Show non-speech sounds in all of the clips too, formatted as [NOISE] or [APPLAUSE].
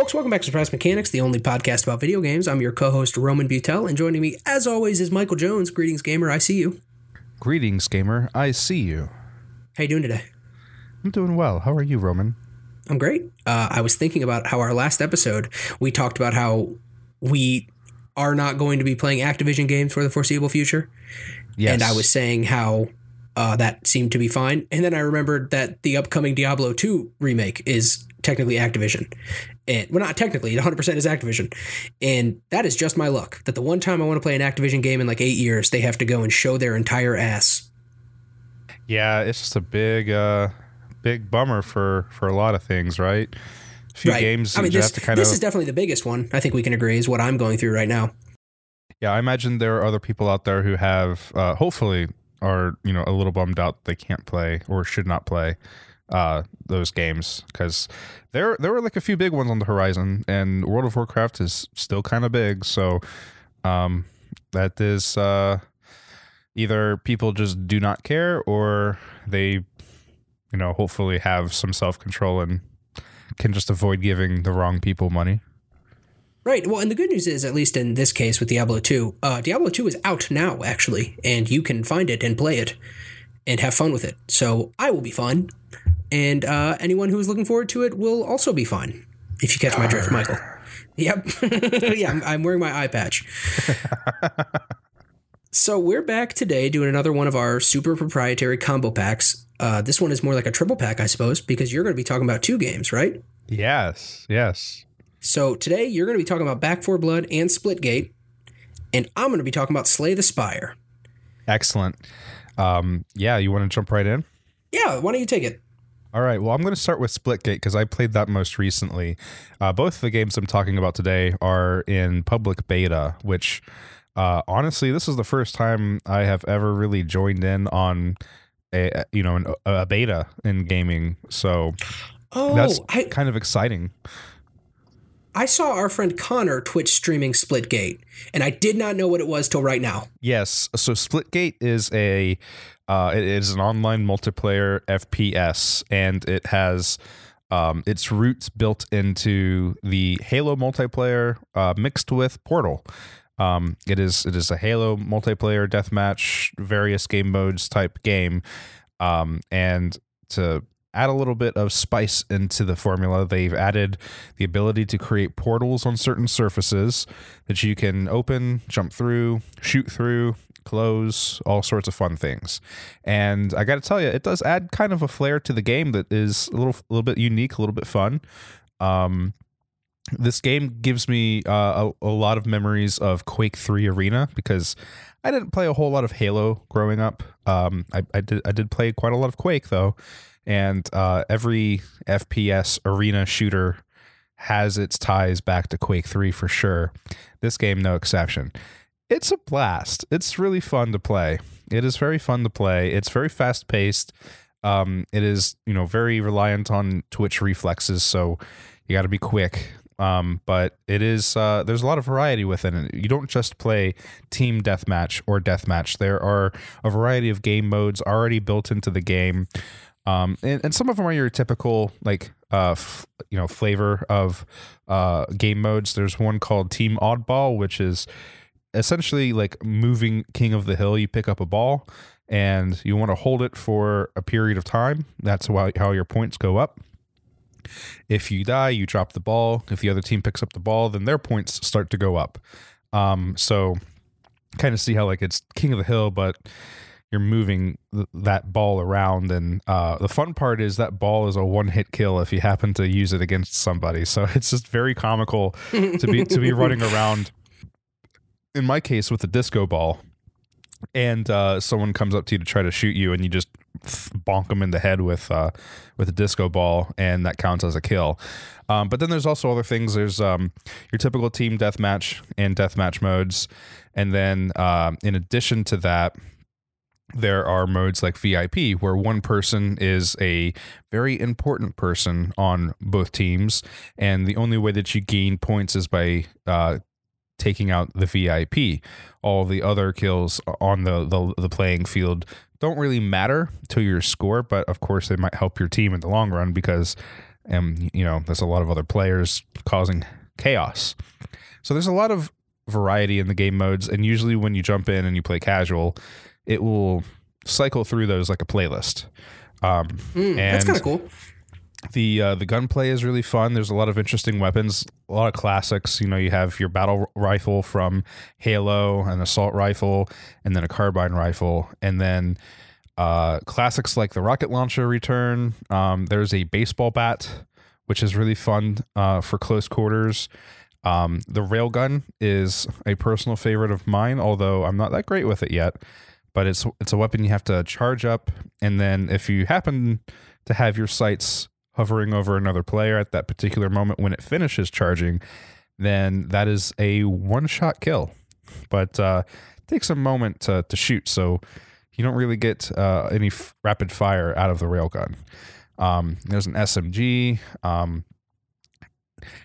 Folks, welcome back to Surprise Mechanics, the only podcast about video games. I'm your co-host Roman Butel, and joining me, as always, is Michael Jones. Greetings, gamer. I see you. Greetings, gamer. I see you. How you doing today? I'm doing well. How are you, Roman? I'm great. Uh, I was thinking about how our last episode we talked about how we are not going to be playing Activision games for the foreseeable future, Yes. and I was saying how uh, that seemed to be fine. And then I remembered that the upcoming Diablo 2 remake is technically Activision. And well, not technically, it 100% is Activision. And that is just my luck that the one time I want to play an Activision game in like eight years, they have to go and show their entire ass. Yeah, it's just a big, uh, big bummer for for a lot of things, right? A few games I mean, this, to kind this of. is definitely the biggest one. I think we can agree is what I'm going through right now. yeah, I imagine there are other people out there who have, uh, hopefully, are you know a little bummed out they can't play or should not play uh, those games because there there were like a few big ones on the horizon, and World of Warcraft is still kind of big, so um, that is uh, either people just do not care or they, you know, hopefully have some self control and can just avoid giving the wrong people money. Right. Well, and the good news is, at least in this case with Diablo 2, uh, Diablo 2 is out now, actually, and you can find it and play it and have fun with it. So I will be fine. And uh, anyone who's looking forward to it will also be fine, if you catch my drift, Michael. Yep. [LAUGHS] yeah, I'm, I'm wearing my eye patch. [LAUGHS] so we're back today doing another one of our super proprietary combo packs. Uh, this one is more like a triple pack, I suppose, because you're going to be talking about two games, right? Yes, yes. So today you're going to be talking about Back 4 Blood and Splitgate, and I'm going to be talking about Slay the Spire. Excellent. Um, yeah, you want to jump right in? Yeah, why don't you take it? All right. Well, I'm going to start with Splitgate because I played that most recently. Uh, both of the games I'm talking about today are in public beta, which uh, honestly, this is the first time I have ever really joined in on a you know an, a beta in gaming. So Oh, that's I, kind of exciting. I saw our friend Connor Twitch streaming Splitgate, and I did not know what it was till right now. Yes. So Splitgate is a uh, it is an online multiplayer FPS, and it has um, its roots built into the Halo multiplayer uh, mixed with Portal. Um, it is it is a Halo multiplayer deathmatch, various game modes type game, um, and to add a little bit of spice into the formula, they've added the ability to create portals on certain surfaces that you can open, jump through, shoot through, close, all sorts of fun things. And I got to tell you, it does add kind of a flair to the game that is a little, a little bit unique, a little bit fun. Um, this game gives me uh, a, a lot of memories of Quake 3 Arena because I didn't play a whole lot of Halo growing up. Um, I, I did I did play quite a lot of Quake though, and uh, every FPS arena shooter has its ties back to Quake 3 for sure. This game, no exception. It's a blast. It's really fun to play. It is very fun to play. It's very fast paced. Um, it is, you know, very reliant on twitch reflexes, so you got to be quick. Um, but it is uh, there's a lot of variety within it. You don't just play team deathmatch or deathmatch. There are a variety of game modes already built into the game. Um, and, and some of them are your typical like uh f- you know flavor of uh game modes. There's one called Team Oddball, which is essentially like moving King of the Hill. You pick up a ball and you want to hold it for a period of time. That's how your points go up. If you die, you drop the ball. If the other team picks up the ball, then their points start to go up. Um, so kind of see how like it's King of the Hill, but you're moving th- that ball around. And uh, the fun part is that ball is a one hit kill if you happen to use it against somebody. So [LAUGHS] it's just very comical to be to be [LAUGHS] running around in my case with a disco ball. And uh, someone comes up to you to try to shoot you and you just bonk them in the head with uh, with a disco ball and that counts as a kill. Um, but then there's also other things. There's um, your typical team deathmatch and deathmatch modes. And then uh, in addition to that there are modes like VIP where one person is a very important person on both teams, and the only way that you gain points is by uh, taking out the VIP. All the other kills on the, the the playing field don't really matter to your score, but of course they might help your team in the long run because and you know there's a lot of other players causing chaos. So there's a lot of variety in the game modes, and usually when you jump in and you play casual, it will cycle through those like a playlist. Um, Mm, that's kind of cool. the uh, the gunplay is really fun. There's a lot of interesting weapons, a lot of classics. You know, you have your battle rifle from Halo, an assault rifle, and then a carbine rifle, and then uh, classics like the rocket launcher return. Um, there's a baseball bat, which is really fun uh, for close quarters. Um, the railgun is a personal favorite of mine, although I'm not that great with it yet. But it's it's a weapon you have to charge up, and then if you happen to have your sights hovering over another player at that particular moment when it finishes charging, then that is a one shot kill. But uh, takes a moment to, to shoot, so you don't really get uh, any f- rapid fire out of the railgun. Um, there's an SMG. Um,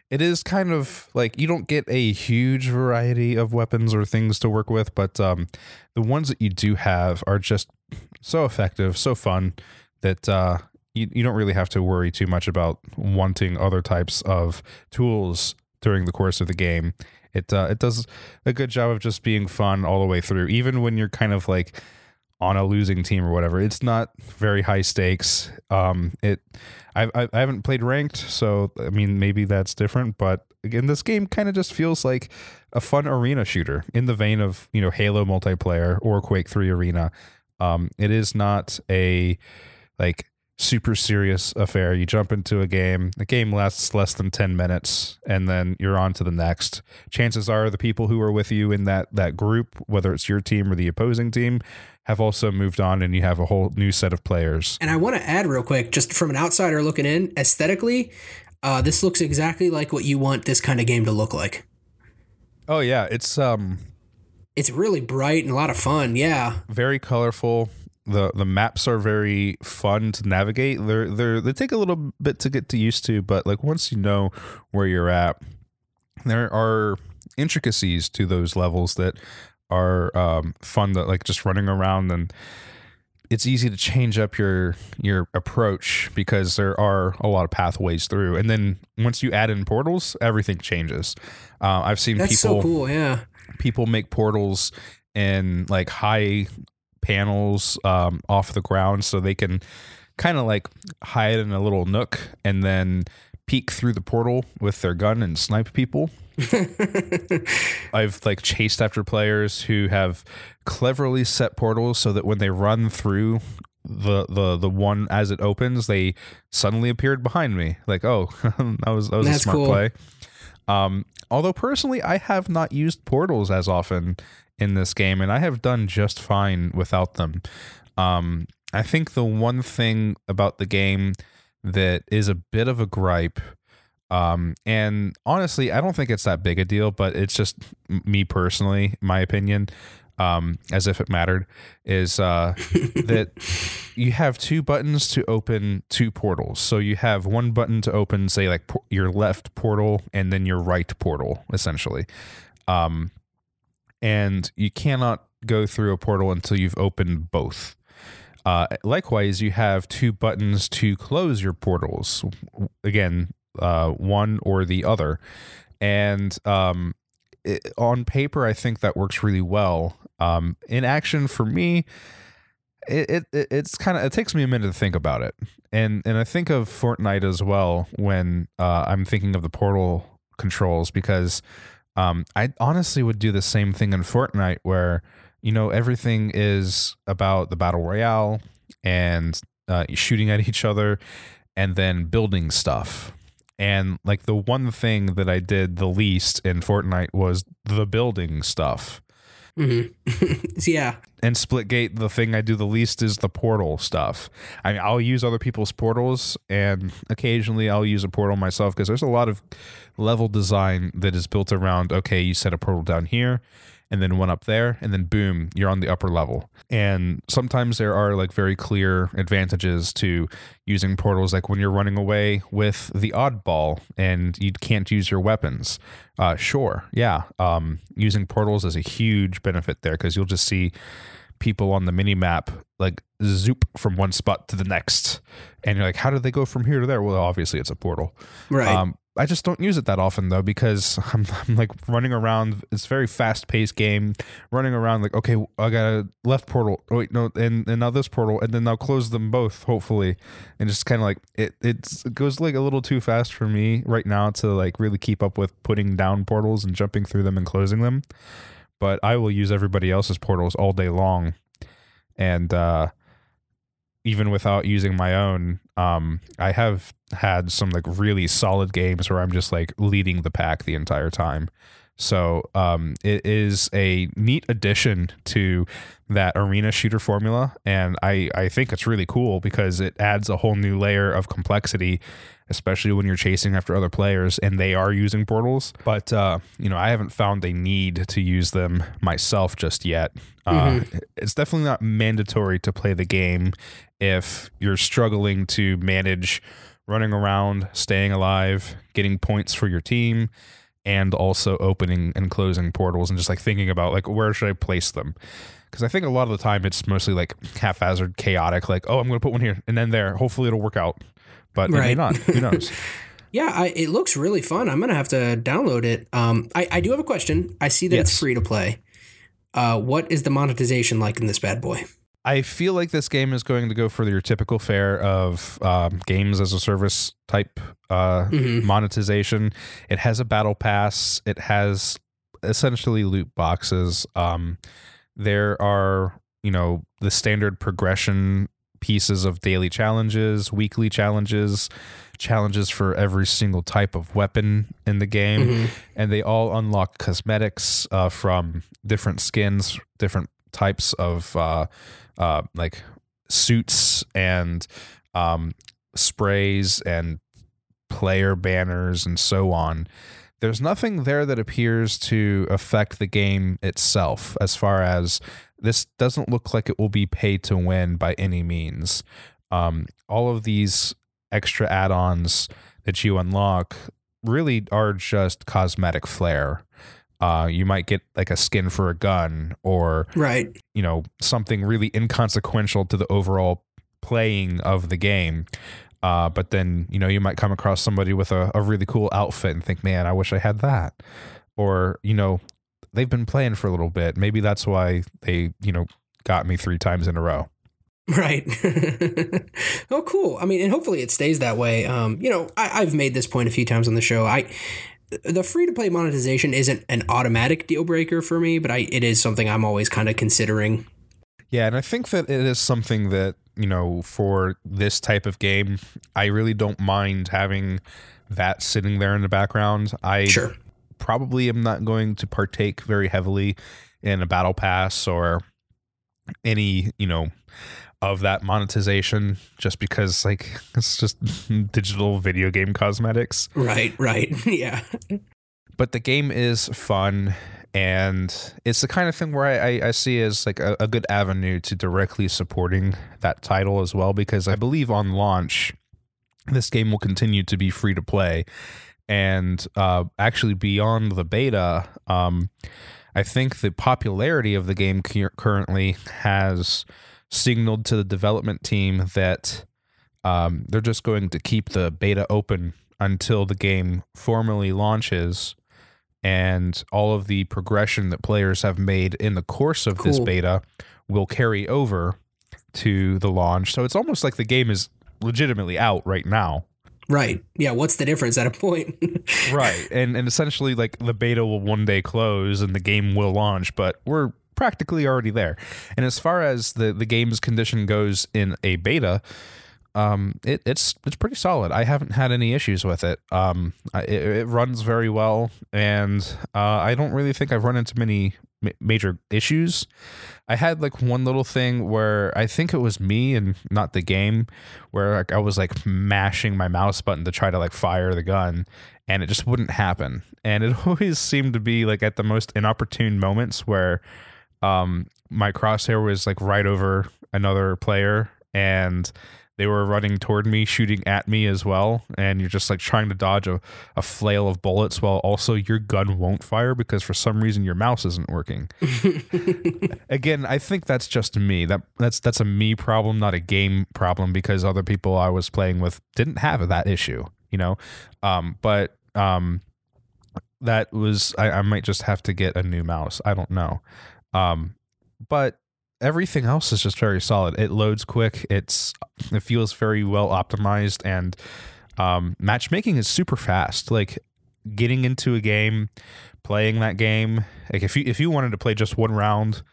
it is kind of like you don't get a huge variety of weapons or things to work with, but um, the ones that you do have are just so effective, so fun that uh, you, you don't really have to worry too much about wanting other types of tools during the course of the game. It uh, it does a good job of just being fun all the way through, even when you're kind of like on a losing team or whatever. It's not very high stakes. Um, it I I, I haven't played ranked, so I mean maybe that's different. But again, this game kind of just feels like a fun arena shooter in the vein of you know Halo multiplayer or Quake Three Arena. Um, it is not a like super serious affair. You jump into a game, the game lasts less than 10 minutes and then you're on to the next. Chances are the people who are with you in that that group, whether it's your team or the opposing team, have also moved on and you have a whole new set of players. And I want to add real quick, just from an outsider looking in, aesthetically, uh, this looks exactly like what you want this kind of game to look like. Oh yeah, it's um It's really bright and a lot of fun. Yeah. very colorful. The the maps are very fun to navigate. They're they're they take a little bit to get to used to, but like once you know where you're at, there are intricacies to those levels that are um, fun to like just running around and it's easy to change up your your approach because there are a lot of pathways through and then once you add in portals everything changes uh, i've seen That's people so cool. Yeah. people make portals in like high panels um, off the ground so they can kind of like hide in a little nook and then peek through the portal with their gun and snipe people. [LAUGHS] I've like chased after players who have cleverly set portals so that when they run through the the the one as it opens, they suddenly appeared behind me. Like, oh, [LAUGHS] that was that was a smart cool. play. Um, although personally, I have not used portals as often in this game, and I have done just fine without them. Um, I think the one thing about the game that is a bit of a gripe, um, and honestly, I don't think it's that big a deal, but it's just me personally, my opinion, um, as if it mattered, is uh, [LAUGHS] that you have two buttons to open two portals. So you have one button to open, say, like por- your left portal and then your right portal, essentially. Um, and you cannot go through a portal until you've opened both. Uh, likewise, you have two buttons to close your portals. Again, uh, one or the other. And um, it, on paper, I think that works really well. Um, in action, for me, it, it it's kind of it takes me a minute to think about it, and and I think of Fortnite as well when uh, I'm thinking of the portal controls because um, I honestly would do the same thing in Fortnite where you know everything is about the battle royale and uh, shooting at [LAUGHS] each other and then building stuff. And like the one thing that I did the least in Fortnite was the building stuff. [LAUGHS] hmm yeah. And Splitgate, the thing I do the least is the portal stuff. I mean, I'll use other people's portals, and occasionally I'll use a portal myself because there's a lot of level design that is built around okay, you set a portal down here, and then one up there, and then boom, you're on the upper level. And sometimes there are like very clear advantages to using portals, like when you're running away with the oddball and you can't use your weapons. Uh, sure, yeah, um, using portals is a huge benefit there because you'll just see people on the mini map like zoop from one spot to the next, and you're like, how did they go from here to there? Well, obviously it's a portal. Right. Um, I just don't use it that often though because [LAUGHS] I'm, I'm like running around. It's a very fast paced game. Running around like okay, I got a left portal. Oh wait, no, and, and now this portal, and then I'll close them both hopefully, and just kind of like it. It goes like a little too fast for me right now to like really keep up with putting down portals and jumping through them and closing them. But I will use everybody else's portals all day long, and uh, even without using my own, um, I have had some like really solid games where I'm just like leading the pack the entire time. So um, it is a neat addition to that arena shooter formula, and I I think it's really cool because it adds a whole new layer of complexity, especially when you're chasing after other players and they are using portals. But uh, you know, I haven't found a need to use them myself just yet. Uh, it's definitely not mandatory to play the game if you're struggling to manage running around, staying alive, getting points for your team, and also opening and closing portals and just like thinking about like where should I place them? Because I think a lot of the time it's mostly like haphazard, chaotic. Like, oh, I'm going to put one here and then there. Hopefully it'll work out, but it may not. Who knows? [LAUGHS] Yeah, I, it looks really fun. I'm gonna have to download it. Um, I, I do have a question. I see that it's free to play. Uh, what is the monetization like in this bad boy? I feel like this game is going to go for your typical fare of um, games as a service type uh, Mhm. monetization. It has a battle pass. It has essentially loot boxes. Um, there are you know the standard progression pieces of daily challenges, weekly challenges, challenges for every single type of weapon in the game Mhm. and they all unlock cosmetics uh, from different skins, different types of uh, uh, like suits and um, sprays and player banners and so on. There's nothing there that appears to affect the game itself, as far as this doesn't look like it will be pay to win by any means. Um, all of these extra add ons that you unlock really are just cosmetic flair. Uh, you might get like a skin for a gun or, Right. you know, something really inconsequential to the overall playing of the game. Uh, but then, you know, you might come across somebody with a, a really cool outfit and think, man, I wish I had that. Or, you know, they've been playing for a little bit. Maybe that's why they, you know, got me three times in a row. Right. [LAUGHS] oh, cool. I mean, and hopefully it stays that way. Um, you know, I, I've made this point a few times on the show. I the free to play monetization isn't an automatic deal breaker for me, but I it is something I'm always kind of considering. Yeah, and I think that it is something that, you know, for this type of game, I really don't mind having that sitting there in the background. I Sure. probably am not going to partake very heavily in a battle pass or any, you know, of that monetization just because like it's just [LAUGHS] digital video game cosmetics. Right. Right. [LAUGHS] yeah. but the game is fun and it's the kind of thing where I, I, I see as like a, a good avenue to directly supporting that title as well because I believe on launch this game will continue to be free to play and uh, actually beyond the beta um, I think the popularity of the game cur- currently has signaled to the development team that um, they're just going to keep the beta open until the game formally launches and all of the progression that players have made in the course of this beta will carry over to the launch. So it's almost like the game is legitimately out right now. Right. Yeah. What's the difference at a point? [LAUGHS] Right. And and essentially like the beta will one day close and the game will launch, but we're practically already there. And as far as the the game's condition goes in a beta, um it, it's it's pretty solid. I haven't had any issues with it. Um it, it runs very well and uh I don't really think I've run into many ma- major issues. I had like one little thing where I think it was me and not the game where like I was like mashing my mouse button to try to like fire the gun and it just wouldn't happen. And it [LAUGHS] always seemed to be like at the most inopportune moments where um my crosshair was like right over another player and they were running toward me, shooting at me as well, and you're just like trying to dodge a, a flail of bullets while also your gun won't fire because for some reason your mouse isn't working. [LAUGHS] Again, I think that's just me. That that's that's a me problem, not a game problem, because other people I was playing with didn't have that issue, you know. Um, but um, that was I, I might just have to get a new mouse. I don't know. Um, but everything else is just very solid. It loads quick. It's it feels very well optimized, and um, matchmaking is super fast. Like getting into a game, playing that game. Like if you if you wanted to play just one round,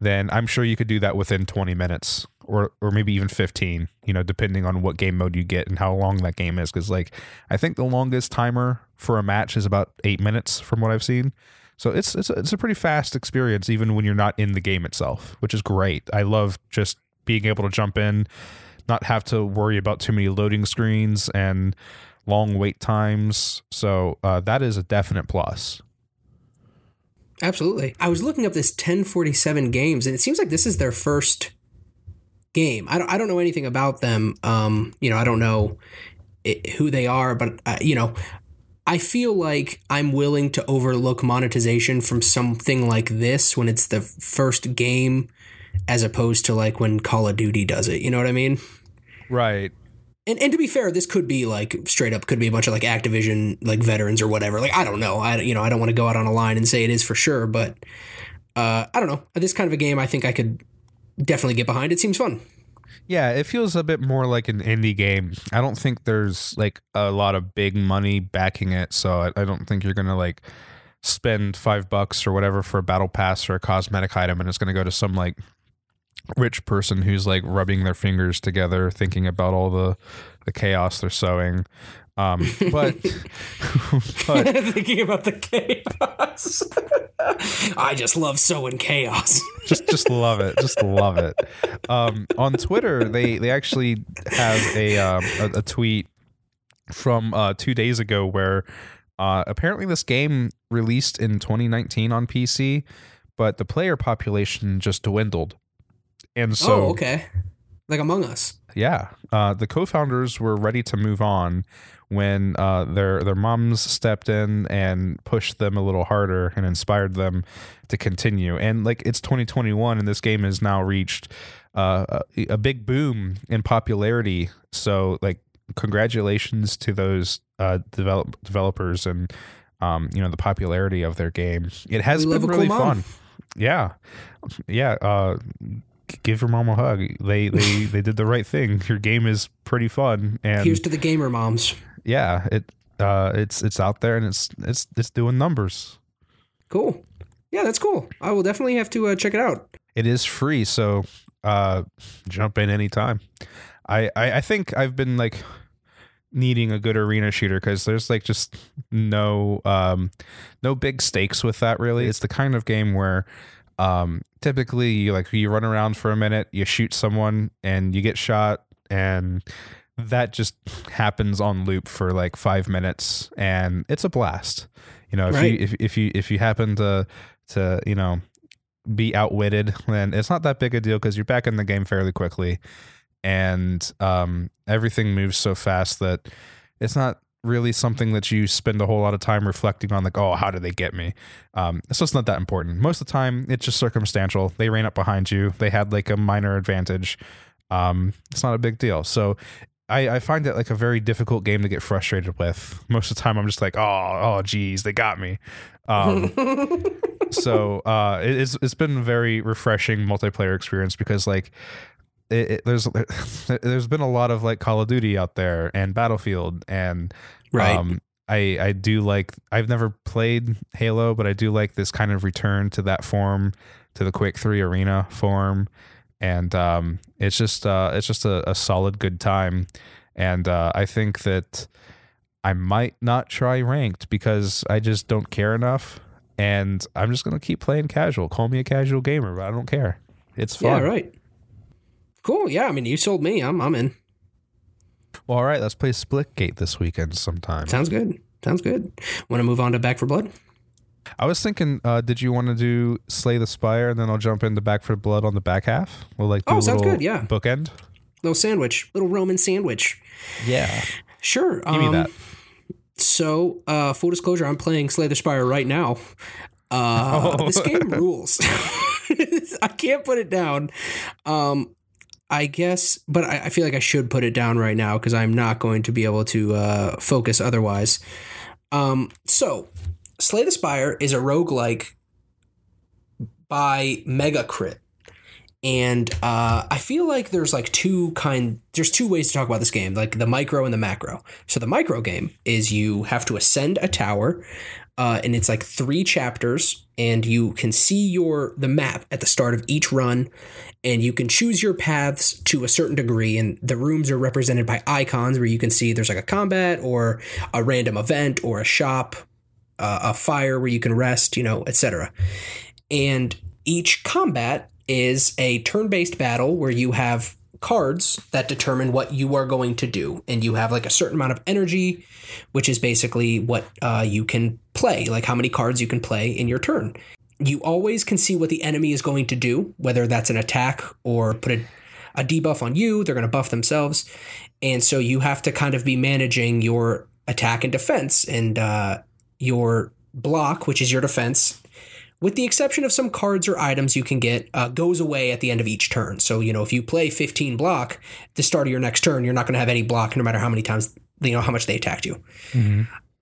then I'm sure you could do that within 20 minutes or or maybe even 15. You know, depending on what game mode you get and how long that game is. Because like I think the longest timer for a match is about eight minutes from what I've seen. So it's it's a, it's a pretty fast experience even when you're not in the game itself, which is great. I love just being able to jump in, not have to worry about too many loading screens and long wait times. So uh, that is a definite plus. Absolutely. I was looking up this 1047 games, and it seems like this is their first game. I don't, I don't know anything about them. Um, you know, I don't know it, who they are, but uh, you know, I feel like I'm willing to overlook monetization from something like this when it's the first game, as opposed to like when Call of Duty does it. You know what I mean? Right. And, and to be fair, this could be like straight up could be a bunch of like Activision like veterans or whatever. Like I don't know. I you know I don't want to go out on a line and say it is for sure, but uh, I don't know. This kind of a game, I think I could definitely get behind. It seems fun. Yeah, it feels a bit more like an indie game. I don't think there's like a lot of big money backing it, so I, I don't think you're gonna like spend five bucks or whatever for a battle pass or a cosmetic item, and it's gonna go to some like rich person who's like rubbing their fingers together, thinking about all the the chaos they're sowing. Um, but, [LAUGHS] but [LAUGHS] thinking about the chaos. [LAUGHS] I just love sowing chaos. just just love it. Just love it. Um, on Twitter, they they actually have a um, a, a tweet from uh, two days ago where uh, apparently this game released in 2019 on PC, but the player population just dwindled. And so, oh, okay, like Among Us. yeah, uh, the co-founders were ready to move on when uh, their their moms stepped in and pushed them a little harder and inspired them to continue. And like it's 2021, and this game has now reached uh, a, a big boom in popularity. So like, congratulations to those uh, develop developers and um, you know the popularity of their game. It has We been a cool really fun. Yeah, yeah. Uh, give your mom a hug. They they they did the right thing. Your game is pretty fun, and Here's to the gamer moms. Yeah, it uh, it's it's out there and it's it's it's doing numbers. Cool. Yeah, that's cool. I will definitely have to uh, check it out. It is free, so uh, jump in anytime. I, I I think I've been like needing a good arena shooter because there's like just no um no big stakes with that really. It's the kind of game where um typically you like you run around for a minute, you shoot someone and you get shot and that just happens on loop for like five minutes and it's a blast. You know, if Right. you if, if you if you happen to to, you know, be outwitted, then it's not that big a deal because you're back in the game fairly quickly. And um, everything moves so fast that it's not really something that you spend a whole lot of time reflecting on, like, oh, how did they get me? Um, it's just not that important. Most of the time, it's just circumstantial. They ran up behind you, they had like a minor advantage. Um, it's not a big deal. So I, I find it like a very difficult game to get frustrated with. Most of the time, I'm just like, oh, oh, geez, they got me. Um, [LAUGHS] so uh, it, it's it's been a very refreshing multiplayer experience because like it, it, there's [LAUGHS] there's been a lot of like Call of Duty out there and Battlefield and Right. um, I I do like I've never played Halo, but I do like this kind of return to that form, to the Quake Three Arena form, and um, it's just uh, it's just a, a solid good time, and uh, I think that I might not try ranked because I just don't care enough, and I'm just gonna keep playing casual. Call me a casual gamer, but I don't care. It's fun. yeah, right. Cool. Yeah, I mean, you sold me. I'm I'm in. Well, all right, let's play Splitgate this weekend sometime. Sounds good. Sounds good. Want to move on to Back 4 Blood? I was thinking, uh, did you want to do Slay the Spire and then I'll jump into Back 4 Blood on the back half? We'll like do Oh, a sounds good, yeah. bookend. Little sandwich, little Roman sandwich. Yeah. Sure. Give me um, that. So, uh, full disclosure, I'm playing Slay the Spire right now. Uh, Oh. [LAUGHS] This game rules. [LAUGHS] I can't put it down. Um, I guess, but I, I feel like I should put it down right now because I'm not going to be able to uh, focus otherwise. Um, so, Slay the Spire is a roguelike by Mega Crit. And uh, I feel like there's like two kind. There's two ways to talk about this game, like the micro and the macro. So the micro game is you have to ascend a tower, uh, and it's like three chapters, and you can see your the map at the start of each run, and you can choose your paths to a certain degree. And the rooms are represented by icons where you can see there's like a combat or a random event or a shop, uh, a fire where you can rest, you know, etc. And each combat is a turn based battle where you have cards that determine what you are going to do. And you have like a certain amount of energy, which is basically what uh, you can play, like how many cards you can play in your turn. You always can see what the enemy is going to do, whether that's an attack or put a, a debuff on you, they're going to buff themselves. And so you have to kind of be managing your attack and defense and uh, your block, which is your defense, with the exception of some cards or items you can get, uh, goes away at the end of each turn. So, you know, if you play 15 block, at the start of your next turn, you're not going to have any block no matter how many times, you know, how much they attacked you.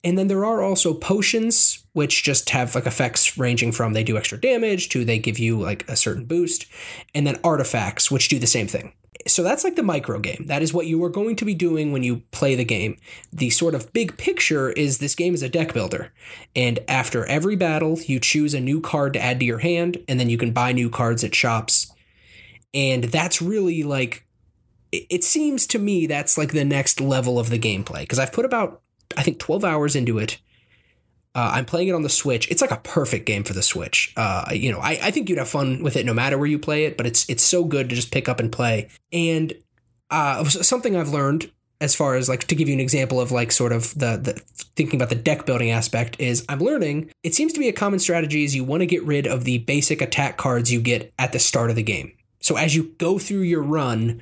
And then there are also potions, which just have like effects ranging from they do extra damage to they give you like a certain boost. And then artifacts, which do the same thing. So that's like the micro game. That is what you are going to be doing when you play the game. The sort of big picture is this game is a deck builder. And after every battle, you choose a new card to add to your hand, and then you can buy new cards at shops. And that's really like, it seems to me that's like the next level of the gameplay. Because I've put about, I think, 12 hours into it. Uh, I'm playing it on the Switch. It's like a perfect game for the Switch. Uh, you know, I, I think you'd have fun with it no matter where you play it, but it's it's so good to just pick up and play. And uh, something I've learned as far as like to give you an example of like sort of the, the thinking about the deck building aspect is I'm learning it seems to be a common strategy is you want to get rid of the basic attack cards you get at the start of the game. So as you go through your run,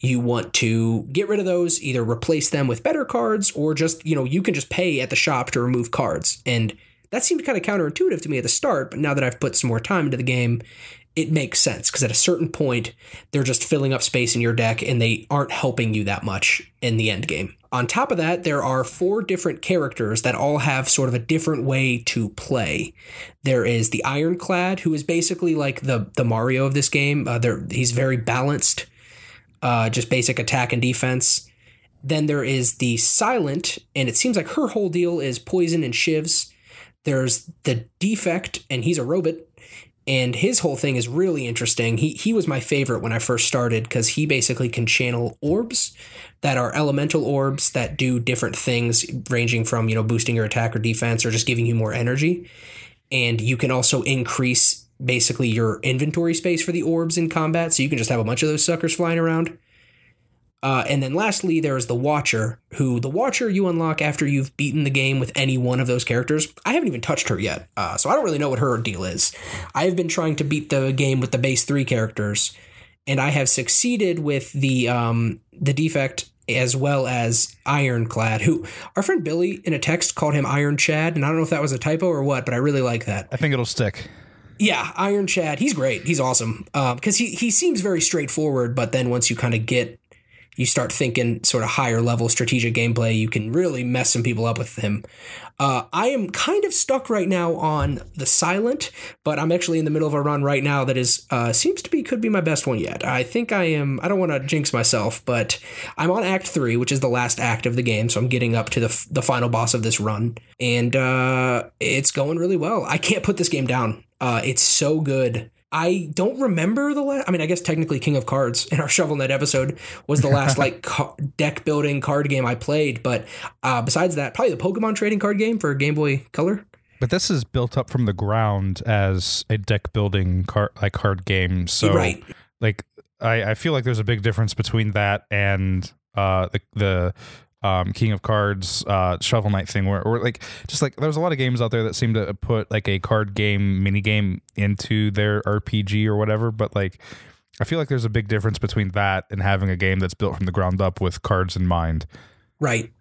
you want to get rid of those, either replace them with better cards or just, you know, you can just pay at the shop to remove cards. And that seemed kind of counterintuitive to me at the start, but now that I've put some more time into the game, it makes sense because at a certain point, they're just filling up space in your deck and they aren't helping you that much in the end game. On top of that, there are four different characters that all have sort of a different way to play. There is the Ironclad, who is basically like the the Mario of this game. Uh, he's very balanced, uh, just basic attack and defense. Then there is the Silent, and it seems like her whole deal is poison and shivs. There's the Defect, and he's a robot and his whole thing is really interesting. He he was my favorite when I first started because he basically can channel orbs that are elemental orbs that do different things, ranging from you know boosting your attack or defense or just giving you more energy. And you can also increase basically your inventory space for the orbs in combat, so you can just have a bunch of those suckers flying around. Uh, and then lastly, there is the Watcher, who the Watcher you unlock after you've beaten the game with any one of those characters. I haven't even touched her yet, uh, so I don't really know what her deal is. I have been trying to beat the game with the base three characters, and I have succeeded with the um, the defect as well as Ironclad, who our friend Billy in a text called him Iron Chad, and I don't know if that was a typo or what, but I really like that. I think it'll stick. Yeah, Iron Chad, he's great. He's awesome because he he seems very straightforward, but then once you kind of get you start thinking sort of higher level strategic gameplay, you can really mess some people up with him. Uh, I am kind of stuck right now on the silent, but I'm actually in the middle of a run right now that is uh, seems to be could be my best one yet. I think I am. I don't want to jinx myself, but I'm on Act Three, which is the last act of the game, so I'm getting up to the the final boss of this run, and uh, it's going really well. I can't put this game down. Uh, it's so good. I don't remember the last. I mean, I guess technically King of Cards in our Shovel Knight episode was the last like [LAUGHS] ca- deck building card game I played. But uh, besides that, probably the Pokemon trading card game for Game Boy Color. But this is built up from the ground as a deck building card like card game. So right. like I, I feel like there's a big difference between that and uh the the um King of Cards uh Shovel Knight thing where or like just like there's a lot of games out there that seem to put like a card game mini game into their RPG or whatever, but like I feel like there's a big difference between that and having a game that's built from the ground up with cards in mind. Right.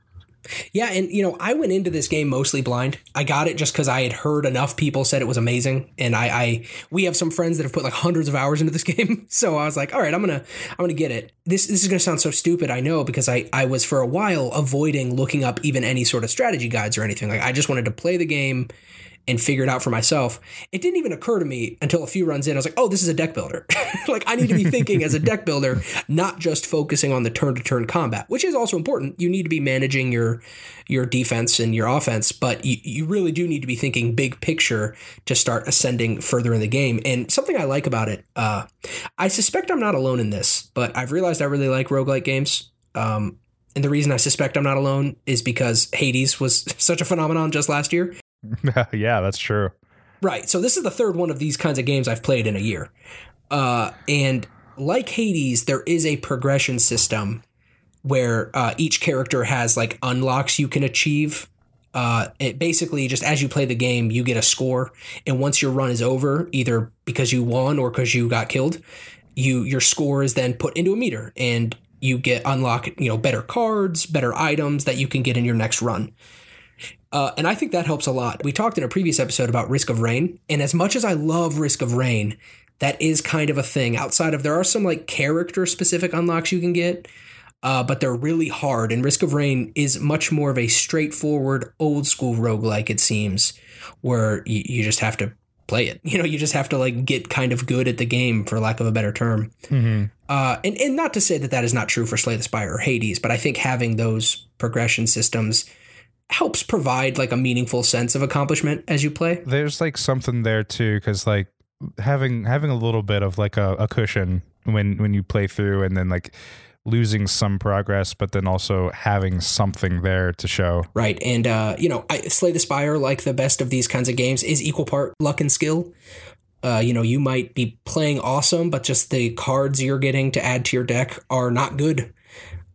Yeah, and you know, I went into this game mostly blind. I got it just because I had heard enough people said it was amazing, and I, I, we have some friends that have put like hundreds of hours into this [LAUGHS] game, so I was like, all right, I'm gonna, I'm gonna get it. This, this is gonna sound so stupid, I know, because I, I was for a while avoiding looking up even any sort of strategy guides or anything. Like, I just wanted to play the game and figure it out for myself. It didn't even occur to me until a few runs in. I was like, oh, this is a deck builder. [LAUGHS] like, I need to be thinking as a deck builder, not just focusing on the turn to turn combat, which is also important. You need to be managing your your defense and your offense, but you, you really do need to be thinking big picture to start ascending further in the game. And something I like about it, uh, I suspect I'm not alone in this, but I've realized I really like roguelike games. Um, and the reason I suspect I'm not alone is because Hades was [LAUGHS] such a phenomenon just last year. [LAUGHS] yeah, that's true. Right. So this is the third one of these kinds of games I've played in a year. Uh, and like Hades, there is a progression system where uh, each character has like unlocks you can achieve. Uh, it basically just as you play the game, you get a score, and once your run is over, either because you won or because you got killed, you your score is then put into a meter, and you get unlock you know better cards, better items that you can get in your next run. Uh, and I think that helps a lot. We talked in a previous episode about Risk of Rain, and as much as I love Risk of Rain, that is kind of a thing. Outside of there are some like character specific unlocks you can get, uh, but they're really hard. And Risk of Rain is much more of a straightforward, old school roguelike, it seems, where you, you just have to play it. [LAUGHS] You know, you just have to like get kind of good at the game, for lack of a better term. Mm-hmm. Uh, and and not to say that that is not true for Slay the Spire or Hades, but I think having those progression systems helps provide like a meaningful sense of accomplishment as you play. There's like something there too, because like having having a little bit of like a, a cushion when when you play through, and then like losing some progress, but then also having something there to show. Right, and uh, you know, I, Slay the Spire, like the best of these kinds of games, is equal part luck and skill. Uh, you know, you might be playing awesome, but just the cards you're getting to add to your deck are not good.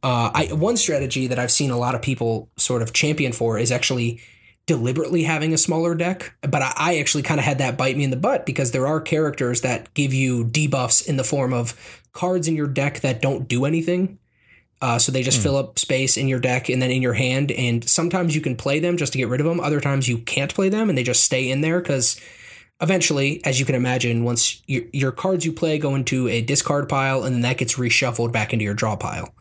Uh, I, one strategy that I've seen a lot of people sort of champion for is actually deliberately having a smaller deck. But I, I actually kind of had that bite me in the butt because there are characters that give you debuffs in the form of cards in your deck that don't do anything. Uh, so they just mm. fill up space in your deck and then in your hand. And sometimes you can play them just to get rid of them. Other times you can't play them and they just stay in there because eventually, as you can imagine, once your, your cards you play go into a discard pile and then that gets reshuffled back into your draw pile.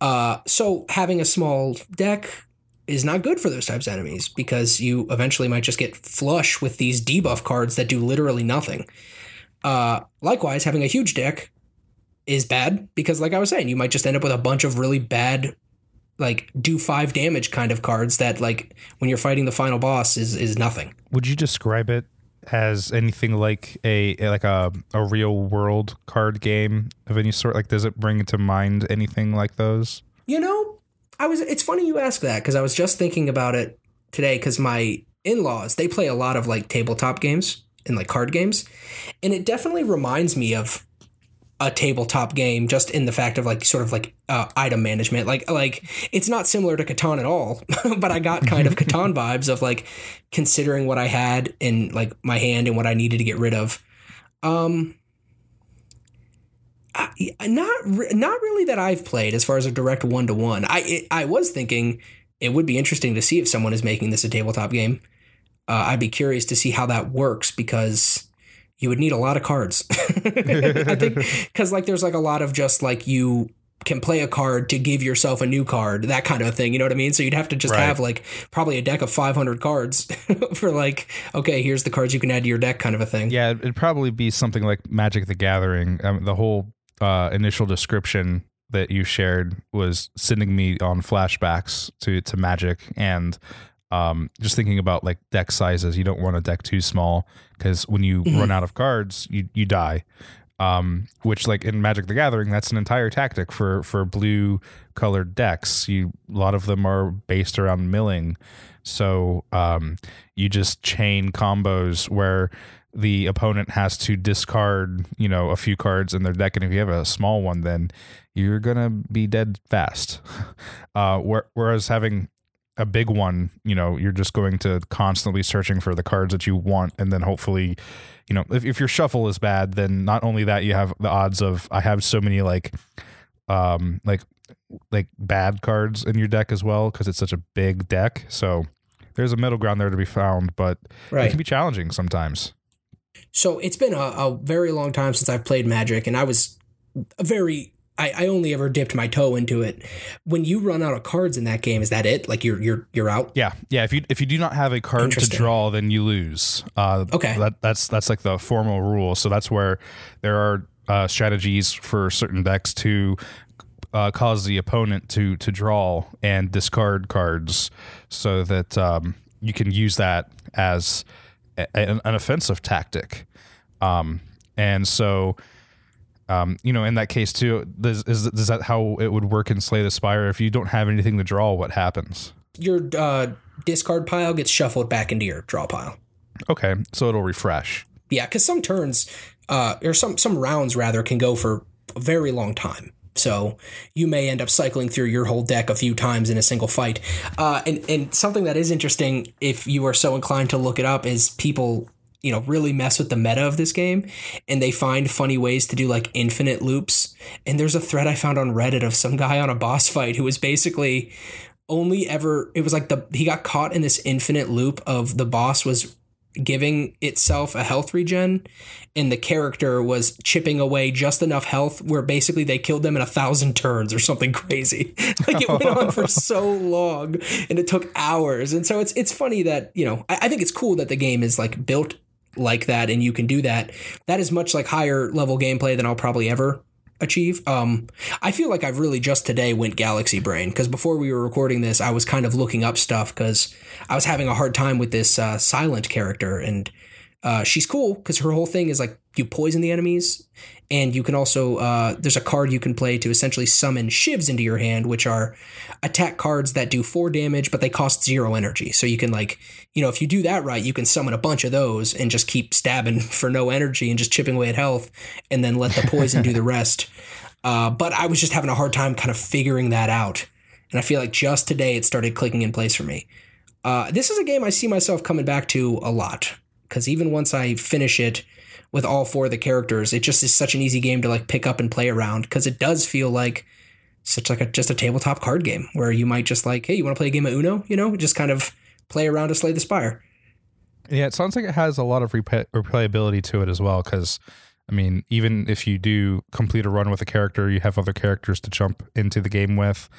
Uh, so having a small deck is not good for those types of enemies because you eventually might just get flush with these debuff cards that do literally nothing. Uh, likewise, having a huge deck is bad because, like I was saying, you might just end up with a bunch of really bad, like do five damage kind of cards that, like when you're fighting the final boss, is is nothing. Would you describe it as anything like a like a a real world card game of any sort? Like, does it bring to mind anything like those? You know, I was. It's funny you ask that because I was just thinking about it today because my in laws they play a lot of like tabletop games and like card games, and it definitely reminds me of a tabletop game just in the fact of like sort of like uh, item management. Like like it's not similar to Catan at all [LAUGHS] but I got kind of [LAUGHS] Catan vibes of like considering what I had in like my hand and what I needed to get rid of. Um I, not re- not really that I've played as far as a direct one to one I it, I was thinking it would be interesting to see if someone is making this a tabletop game. Uh, I'd be curious to see how that works because you would need a lot of cards. [LAUGHS] I think [LAUGHS] because like there's like a lot of just like you can play a card to give yourself a new card, that kind of thing. You know what I mean? So you'd have to just right. have like probably a deck of 500 cards [LAUGHS] for like, okay, here's the cards you can add to your deck, kind of a thing. Yeah, it'd probably be something like Magic the Gathering. Um, the whole uh, initial description that you shared was sending me on flashbacks to to Magic and um, just thinking about like deck sizes, you don't want a deck too small because when you mm-hmm. run out of cards, you you die. Um, which like in Magic the Gathering, that's an entire tactic for for blue colored decks. You a lot of them are based around milling, so um, you just chain combos where the opponent has to discard you know a few cards in their deck, and if you have a small one, then you're gonna be dead fast. [LAUGHS] Uh, whereas having a big one, you know, you're just going to constantly searching for the cards that you want, and then hopefully, you know, if, if your shuffle is bad, then not only that you have the odds of I have so many like, um, like like bad cards in your deck as well because it's such a big deck. So there's a middle ground there to be found, but Right. it can be challenging sometimes. So it's been a, a very long time since I've played Magic, and I was a very I, I only ever dipped my toe into it. When you run out of cards in that game, is that it? Like you're you're you're out? Yeah, yeah. If you if you do not have a card to draw, then you lose. Uh, Okay. that that's that's like the formal rule. So that's where there are uh, strategies for certain decks to uh, cause the opponent to to draw and discard cards, so that um, you can use that as a, an, an offensive tactic. Um, and so. Um, you know, in that case too, is, is, is that how it would work in Slay the Spire? If you don't have anything to draw, what happens? Your uh, discard pile gets shuffled back into your draw pile. Okay, so it'll refresh. Yeah, because some turns, uh, or some some rounds rather, can go for a very long time. So you may end up cycling through your whole deck a few times in a single fight. Uh, and and something that is interesting, if you are so inclined to look it up, is people you know really mess with the meta of this game, and they find funny ways to do like infinite loops. And there's a thread I found on Reddit of some guy on a boss fight who was basically only ever it was like the he got caught in this infinite loop of the boss was giving itself a health regen and the character was chipping away just enough health where basically they killed them in a thousand turns or something [LAUGHS] crazy [LAUGHS] like it went on for [LAUGHS] so long and it took hours and so it's it's funny that you know I, I think it's cool that the game is like built like that and you can do that that is much like higher level gameplay than i'll probably ever achieve. Um, I feel like I've really just today went Galaxy Brain because before we were recording this, I was kind of looking up stuff because I was having a hard time with this uh, silent character, and uh, she's cool because her whole thing is like you poison the enemies, and you can also uh, there's a card you can play to essentially summon shivs into your hand, which are attack cards that do four damage, but they cost zero energy. So you can like you know if you do that right, you can summon a bunch of those and just keep stabbing [LAUGHS] for no energy and just chipping away at health, and then let the poison do the rest. [LAUGHS] Uh, but I was just having a hard time kind of figuring that out. And I feel like just today it started clicking in place for me. Uh, this is a game I see myself coming back to a lot because even once I finish it with all four of the characters, it just is such an easy game to like pick up and play around because it does feel like such like a just a tabletop card game where you might just like, hey, you want to play a game of Uno? You know, just kind of play around to slay the spire. Yeah, it sounds like it has a lot of replay- replayability to it as well. Because, I mean, even if you do complete a run with a character, you have other characters to jump into the game with.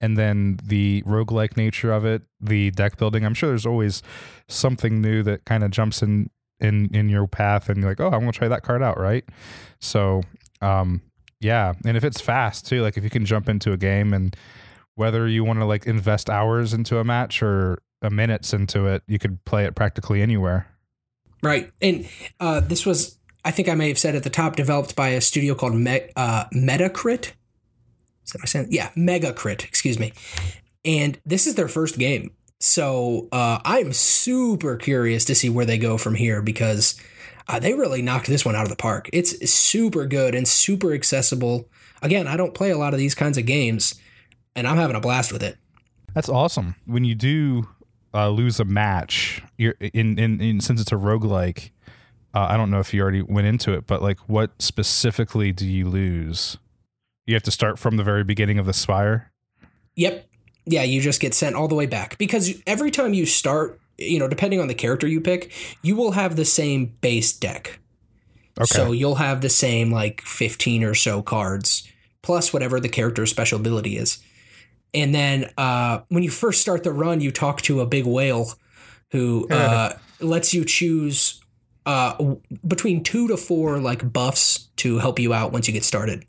And then the roguelike nature of it, the deck building, I'm sure there's always something new that kind of jumps in in in your path and you're like, oh, I'm gonna try that card out, right? So um yeah. And if it's fast too, like if you can jump into a game and whether you want to like invest hours into a match or a minutes into it, you could play it practically anywhere. Right. And uh, this was, I think I may have said at the top, developed by a studio called Me- uh, Metacrit. Is that my saying? Yeah, Megacrit, excuse me. And this is their first game. So uh, I'm super curious to see where they go from here because uh, they really knocked this one out of the park. It's super good and super accessible. Again, I don't play a lot of these kinds of games, and I'm having a blast with it. That's awesome. When you do uh, lose a match, you're in, in, in since it's a roguelike, uh, I don't know if you already went into it, but like what specifically do you lose? You have to start from the very beginning of the spire. Yep. Yeah, you just get sent all the way back because every time you start, you know, depending on the character you pick, you will have the same base deck. Okay. So you'll have the same like 15 or so cards plus whatever the character's special ability is. And then uh, when you first start the run, you talk to a big whale who [LAUGHS] uh, lets you choose uh, w- between two to four like buffs to help you out once you get started.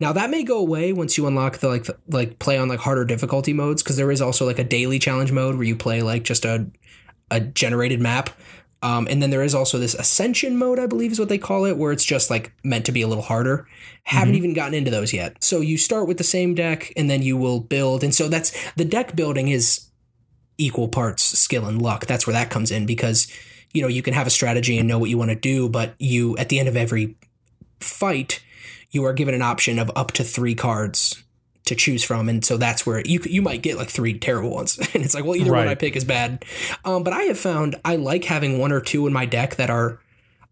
Now that may go away once you unlock the like the, like play on like harder difficulty modes because there is also like a daily challenge mode where you play like just a a generated map. Um, and then there is also this ascension mode, I believe is what they call it, where it's just like meant to be a little harder. Haven't even gotten into those yet. So you start with the same deck and then you will build. And so that's the deck building is equal parts skill and luck. That's where that comes in because you know you can have a strategy and know what you want to do, but you at the end of every fight, you are given an option of up to three cards to choose from, and so that's where you you might get like three terrible ones, [LAUGHS] and it's like, well, either one I pick is bad. Um, but I have found I like having one or two in my deck that are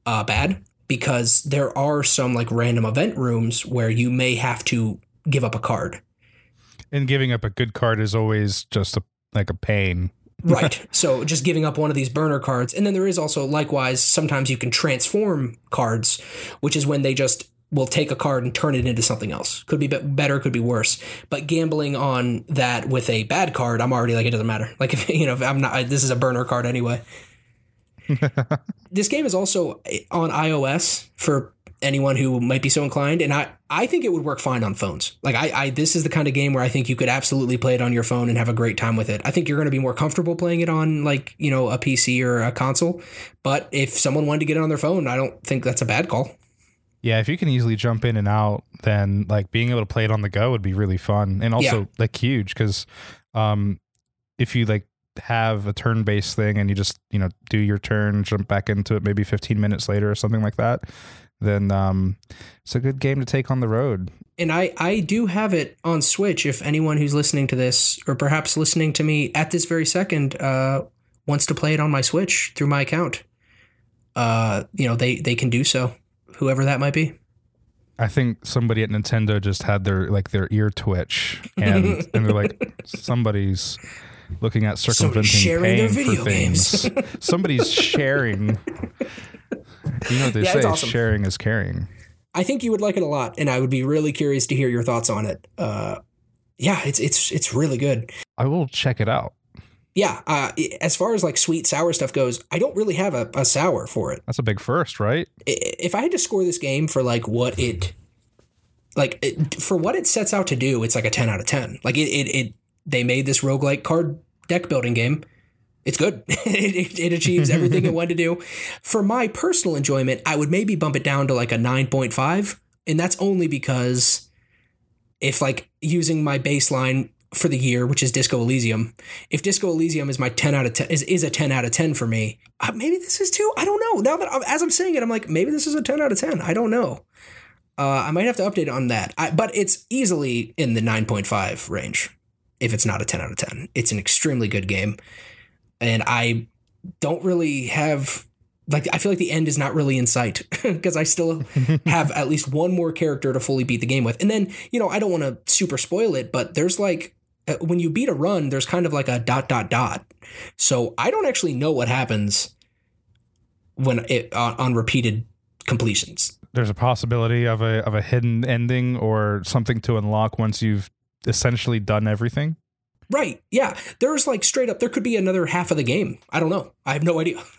uh, bad because there are some like random event rooms where you may have to give up a card. And giving up a good card is always just a like a pain. [LAUGHS] Right. so just giving up one of these burner cards. And then there is also likewise sometimes you can transform cards, which is when they just will take a card and turn it into something else. Could be be- better, could be worse. But gambling on that with a bad card, I'm already like it doesn't matter. [LAUGHS] Like if you know, if I'm not I- this is a burner card anyway. [LAUGHS] this game is also eh, on iOS for anyone who might be so inclined and I I think it would work fine on phones. Like I, I this is the kind of game where I think you could absolutely play it on your phone and have a great time with it. I think you're going to be more comfortable playing it on like, you know, a PC or a console. But if someone wanted to get it on their phone, I don't think that's a bad call. Yeah, if you can easily jump in and out, then like being able to play it on the go would be really fun and also Yeah. like huge because um, if you like have a turn based thing and you just you know do your turn, jump back into it maybe 15 minutes later or something like that, then um, it's a good game to take on the road. And I, I do have it on Switch if anyone who's listening to this or perhaps listening to me at this very second uh, wants to play it on my Switch through my account. Uh, you know, they, they can do so, whoever that might be. I think somebody at Nintendo just had their like their ear twitch and [LAUGHS] and they're like somebody's looking at circumventing video for things. [LAUGHS] [LAUGHS] somebody's sharing. You know what they Yeah, say? awesome. Sharing is caring. I think you would like it a lot, and I would be really curious to hear your thoughts on it. Uh, yeah, it's it's it's really good. I will check it out. Yeah, uh, as far as like sweet sour stuff goes, I don't really have a, a sour for it. That's a big first, right? If I had to score this game for like what it, like it, for what it sets out to do, it's like a ten out of ten. Like it, it, it they made this roguelike card deck building game. It's good. [LAUGHS] it, it, it achieves [LAUGHS] everything it wanted to do. For my personal enjoyment, I would maybe bump it down to like a 9.5. And that's only because if like using my baseline for the year, which is Disco Elysium, if Disco Elysium is my 10 out of 10 is, is a 10 out of 10 for me, uh, maybe this is too. I don't know. Now that I'm, as I'm saying it, I'm like, maybe this is a 10 out of 10. I don't know. Uh, I might have to update on that. I, but it's easily in the 9.5 range if it's not a 10 out of 10. It's an extremely good game. And I don't really have like I feel like the end is not really in sight [LAUGHS] because I still [LAUGHS] have at least one more character to fully beat the game with. And then, you know, I don't want to super spoil it, but there's like Uh, when you beat a run, there's kind of like a dot dot dot. So I don't actually know what happens when it on, on repeated completions. There's a possibility of a of a hidden ending or something to unlock once you've essentially done everything. Right. Yeah. There's like straight up there could be another half of the game. I don't know. I have no idea. [LAUGHS]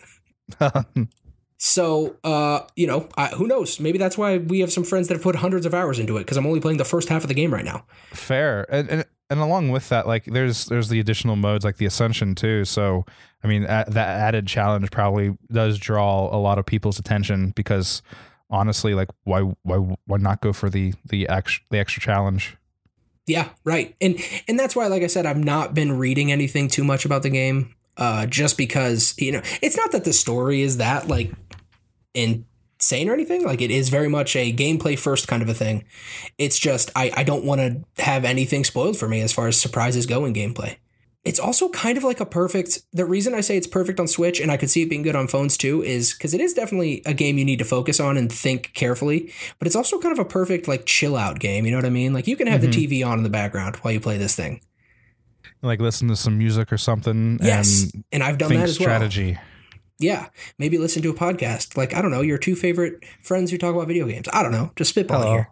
[LAUGHS] So, uh, you know, I, who knows? Maybe that's why we have some friends that have put hundreds of hours into it because I'm only playing the first half of the game right now. Fair, and, and and along with that, like there's there's the additional modes like the Ascension too. So I mean, a that added challenge probably does draw a lot of people's attention because honestly, like why why why not go for the the extra the extra challenge? Yeah, right. And and that's why, like I said, I've not been reading anything too much about the game. Uh, just because you know, it's not that the story is that like insane or anything. Like it is very much a gameplay first kind of a thing. It's just I I don't want to have anything spoiled for me as far as surprises go in gameplay. It's also kind of like a perfect. The reason I say it's perfect on Switch and I could see it being good on phones too is because it is definitely a game you need to focus on and think carefully. But it's also kind of a perfect like chill out game. You know what I mean? Like you can have the TV on in the background while you play this thing. Like listen to some music or something. Yes, and and I've done that as well. strategy. Yeah, maybe listen to a podcast. Like I don't know, your two favorite friends who talk about video games. I don't know, just spitballing Hello. here.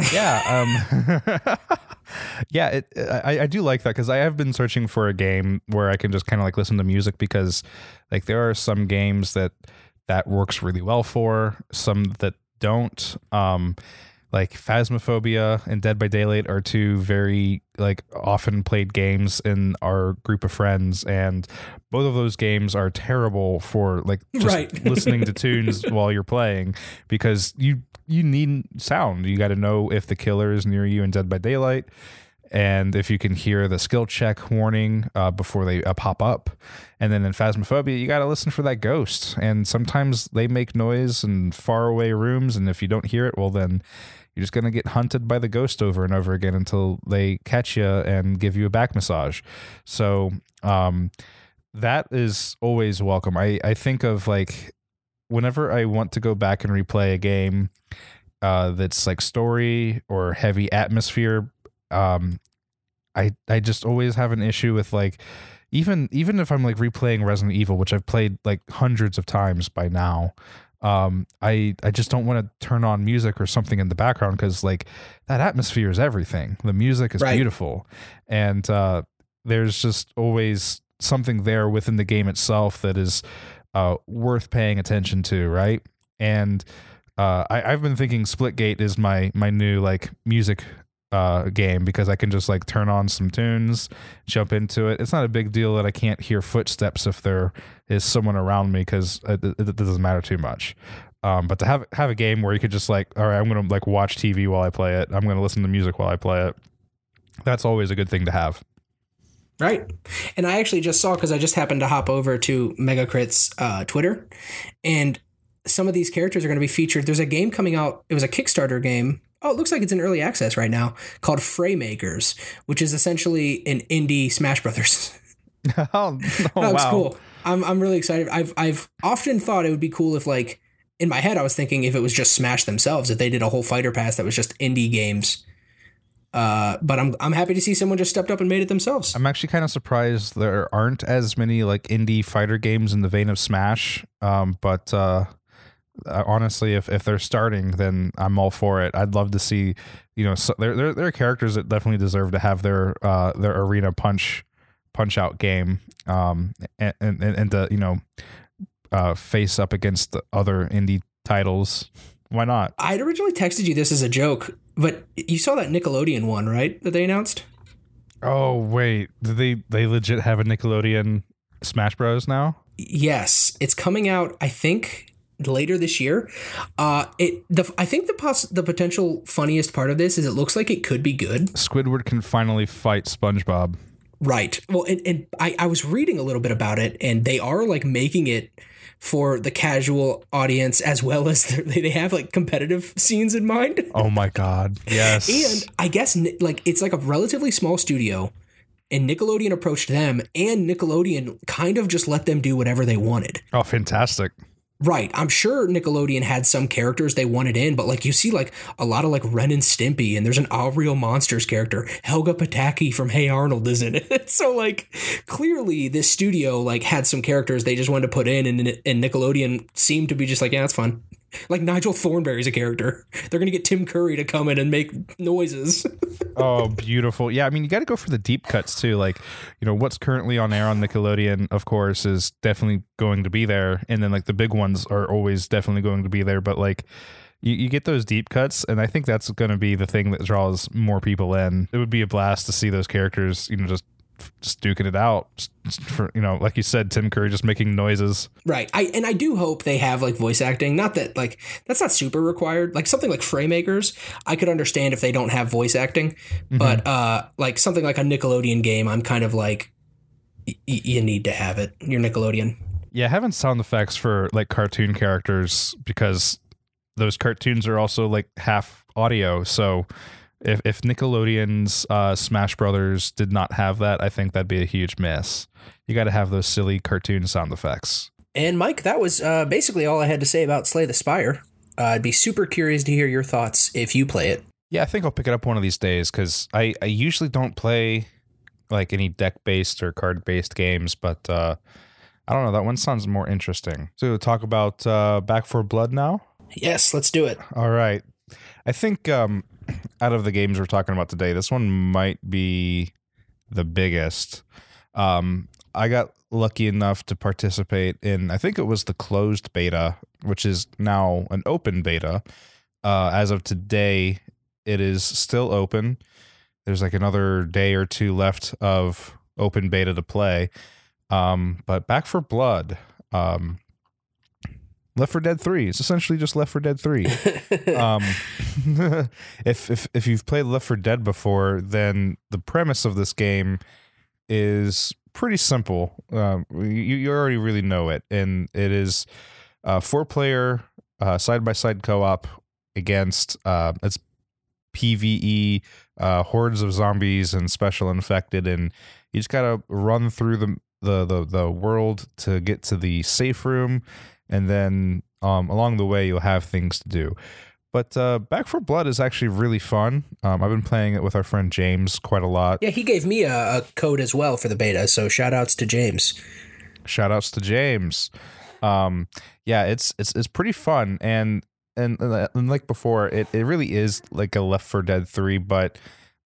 [LAUGHS] yeah um [LAUGHS] yeah it, I, I do like that because i have been searching for a game where i can just kind of like listen to music because like there are some games that that works really well for some that don't um like phasmophobia and dead by daylight are two very like often played games in our group of friends and both of those games are terrible for like just Right. [LAUGHS] listening to tunes while you're playing because you you need sound you got to know if the killer is near you in dead by daylight and if you can hear the skill check warning uh, before they uh, pop up, and then in Phasmophobia, you got to listen for that ghost. And sometimes they make noise in faraway rooms, and if you don't hear it, well, then you're just gonna get hunted by the ghost over and over again until they catch you and give you a back massage. So um, that is always welcome. I I think of like whenever I want to go back and replay a game uh, that's like story or heavy atmosphere, um, I I just always have an issue with like even even if I'm like replaying Resident Evil, which I've played like hundreds of times by now. Um, I I just don't want to turn on music or something in the background because like that atmosphere is everything. The music is Right. beautiful, and uh, there's just always something there within the game itself that is uh, worth paying attention to, right? And uh, I, I've been thinking Splitgate is my my new like music uh, game because I can just like turn on some tunes, jump into it. It's not a big deal that I can't hear footsteps if there is someone around me because it, it, it doesn't matter too much. Um, but to have have a game where you could just like, all right, I'm gonna like watch TV while I play it. I'm gonna listen to music while I play it. That's always a good thing to have. Right. And I actually just saw because I just happened to hop over to Megacrit's uh, Twitter, and some of these characters are going to be featured. There's a game coming out. It was a Kickstarter game. Oh, it looks like it's in early access right now called Fraymakers, which is essentially an indie Smash Brothers. [LAUGHS] [LAUGHS] oh, oh, that looks wow. cool. I'm I'm really excited. I've I've often thought it would be cool if like in my head I was thinking if it was just Smash themselves, if they did a whole fighter pass that was just indie games. Uh, but I'm I'm happy to see someone just stepped up and made it themselves. I'm actually kind of surprised there aren't as many like indie fighter games in the vein of Smash. Um, but uh, honestly, if if they're starting, then I'm all for it. I'd love to see, you know, so there there there are characters that definitely deserve to have their uh their arena punch punch out game. Um, and and and to you know, uh, face up against the other indie titles. Why not? I'd originally texted you this as a joke, but you saw that Nickelodeon one, right? That they announced. Oh wait, do they they legit have a Nickelodeon Smash Bros now? Yes, it's coming out. I think later this year. Uh, it the I think the poss- the potential funniest part of this is it looks like it could be good. Squidward can finally fight SpongeBob. Right. Well, and, and I, I was reading a little bit about it, and they are like making it for the casual audience as well as they they have like competitive scenes in mind. Oh my god. Yes. And I guess like it's like a relatively small studio, and Nickelodeon approached them, and Nickelodeon kind of just let them do whatever they wanted. oh, fantastic. Right. I'm sure Nickelodeon had some characters they wanted in, but like you see like a lot of like Ren and Stimpy, and there's an All Real Monsters character. Helga Pataki from Hey Arnold is in it. [LAUGHS] so like clearly this studio like had some characters they just wanted to put in, and and Nickelodeon seemed to be just like, yeah, that's fun. Like Nigel Thornberry's a character. They're gonna get Tim Curry to come in and make noises. [LAUGHS] Oh, beautiful. Yeah, I mean, you got to go for the deep cuts too. Like, you know, what's currently on air on Nickelodeon, of course, is definitely going to be there, and then like the big ones are always definitely going to be there. But like, you, you get those deep cuts, and I think that's to be the thing that draws more people in. It would be a blast to see those characters, you know, just just duking it out for you know, like you said, Tim Curry just making noises. Right. I and I do hope they have like voice acting. Not that like that's not super required. Like something like Fraymakers, I could understand if they don't have voice acting. But uh like something like a Nickelodeon game, I'm kind of like y- you need to have it. You're Nickelodeon. Yeah, having sound effects for like cartoon characters because those cartoons are also like half audio. So if if Nickelodeon's uh, Smash Brothers did not have that, I think that'd be a huge miss. You got to have those silly cartoon sound effects. And Mike, that was uh, basically all I had to say about Slay the Spire. Uh, I'd be super curious to hear your thoughts if you play it. Yeah, I think I'll pick it up one of these days because I, I usually don't play like any deck based or card based games, but uh, I don't know. That one sounds more interesting. So, talk about uh, Back 4 Blood now. Yes, let's do it. All right. I think um, out of the games we're talking about today, this one might be the biggest. Um, I got lucky enough to participate in, I think it was the closed beta, which is now an open beta. Uh, as of today, it is still open. There's like another day or two left of open beta to play. Um, but Back 4 Blood, um, Left 4 Dead 3. It's essentially just Left 4 Dead 3. [LAUGHS] um, [LAUGHS] if if if you've played Left 4 Dead before, then the premise of this game is pretty simple. Um, you you already really know it, and it is a four player side by side co op against uh, it's PVE uh, hordes of zombies and special infected, and you just gotta run through the the the, the world to get to the safe room, and then um, along the way you'll have things to do. But uh, Back 4 Blood is actually really fun. Um, I've been playing it with our friend James quite a lot. Yeah, he gave me a, a code as well for the beta. So shout outs to James. Shout outs to James. Um, yeah, it's it's it's pretty fun and and, and like before, it, it really is like a Left 4 Dead 3, but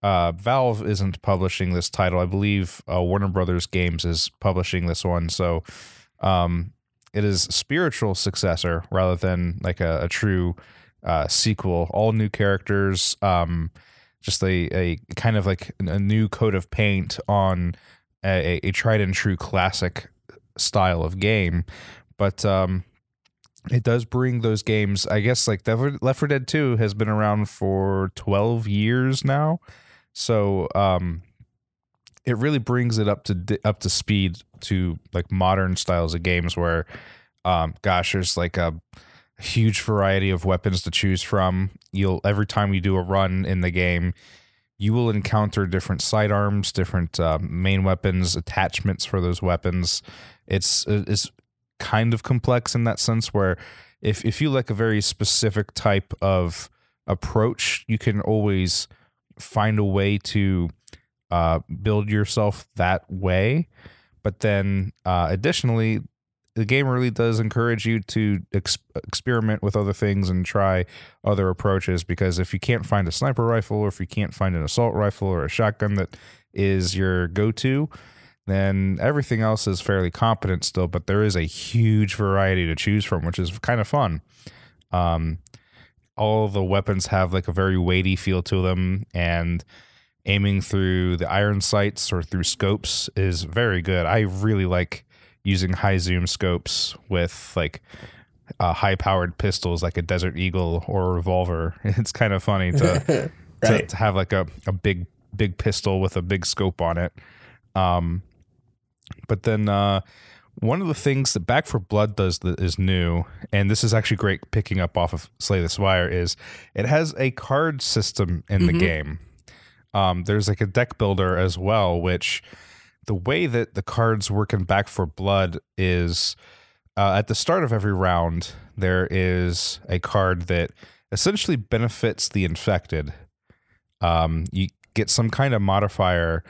uh, Valve isn't publishing this title. I believe uh, Warner Brothers Games is publishing this one. So um, it is spiritual successor rather than like a, a true uh, sequel. All new characters, um, just a, a kind of like a new coat of paint on a, a tried and true classic style of game. But um, it does bring those games. I guess like Left 4 Dead 2 has been around for 12 years now. So um, it really brings it up to up to speed to like modern styles of games where um, gosh, there's like a huge variety of weapons to choose from. You'll every time you do a run in the game, you will encounter different sidearms, different uh, main weapons, attachments for those weapons. It's it's kind of complex in that sense where if if you like a very specific type of approach, you can always find a way to uh, build yourself that way. But then, uh, additionally, the game really does encourage you to ex- experiment with other things and try other approaches. Because if you can't find a sniper rifle or if you can't find an assault rifle or a shotgun that is your go-to then everything else is fairly competent still. But there is a huge variety to choose from which is kind of fun. Um, all the weapons have like a very weighty feel to them. And aiming through the iron sights or through scopes is very good i really like using high zoom scopes with like uh, high powered pistols like a Desert Eagle or a revolver. [LAUGHS] It's kind of funny to, [LAUGHS] right. to, to have like a, a big big pistol with a big scope on it. Um, but then uh, one of the things that Back 4 Blood does that is new, and this is actually great picking up off of Slay the Spire, is it has a card system in mm-hmm. the game. Um, there's like a deck builder as well, which the way that the cards work in Back 4 Blood is uh, at the start of every round, there is a card that essentially benefits the infected. Um, you get some kind of modifier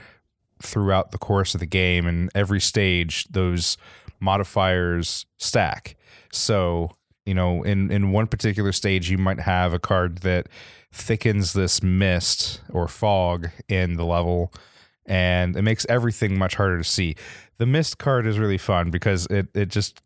throughout the course of the game, and every stage, those modifiers stack. So, you know, in, in one particular stage, you might have a card that thickens this mist or fog in the level and it makes everything much harder to see. The mist card is really fun because it it just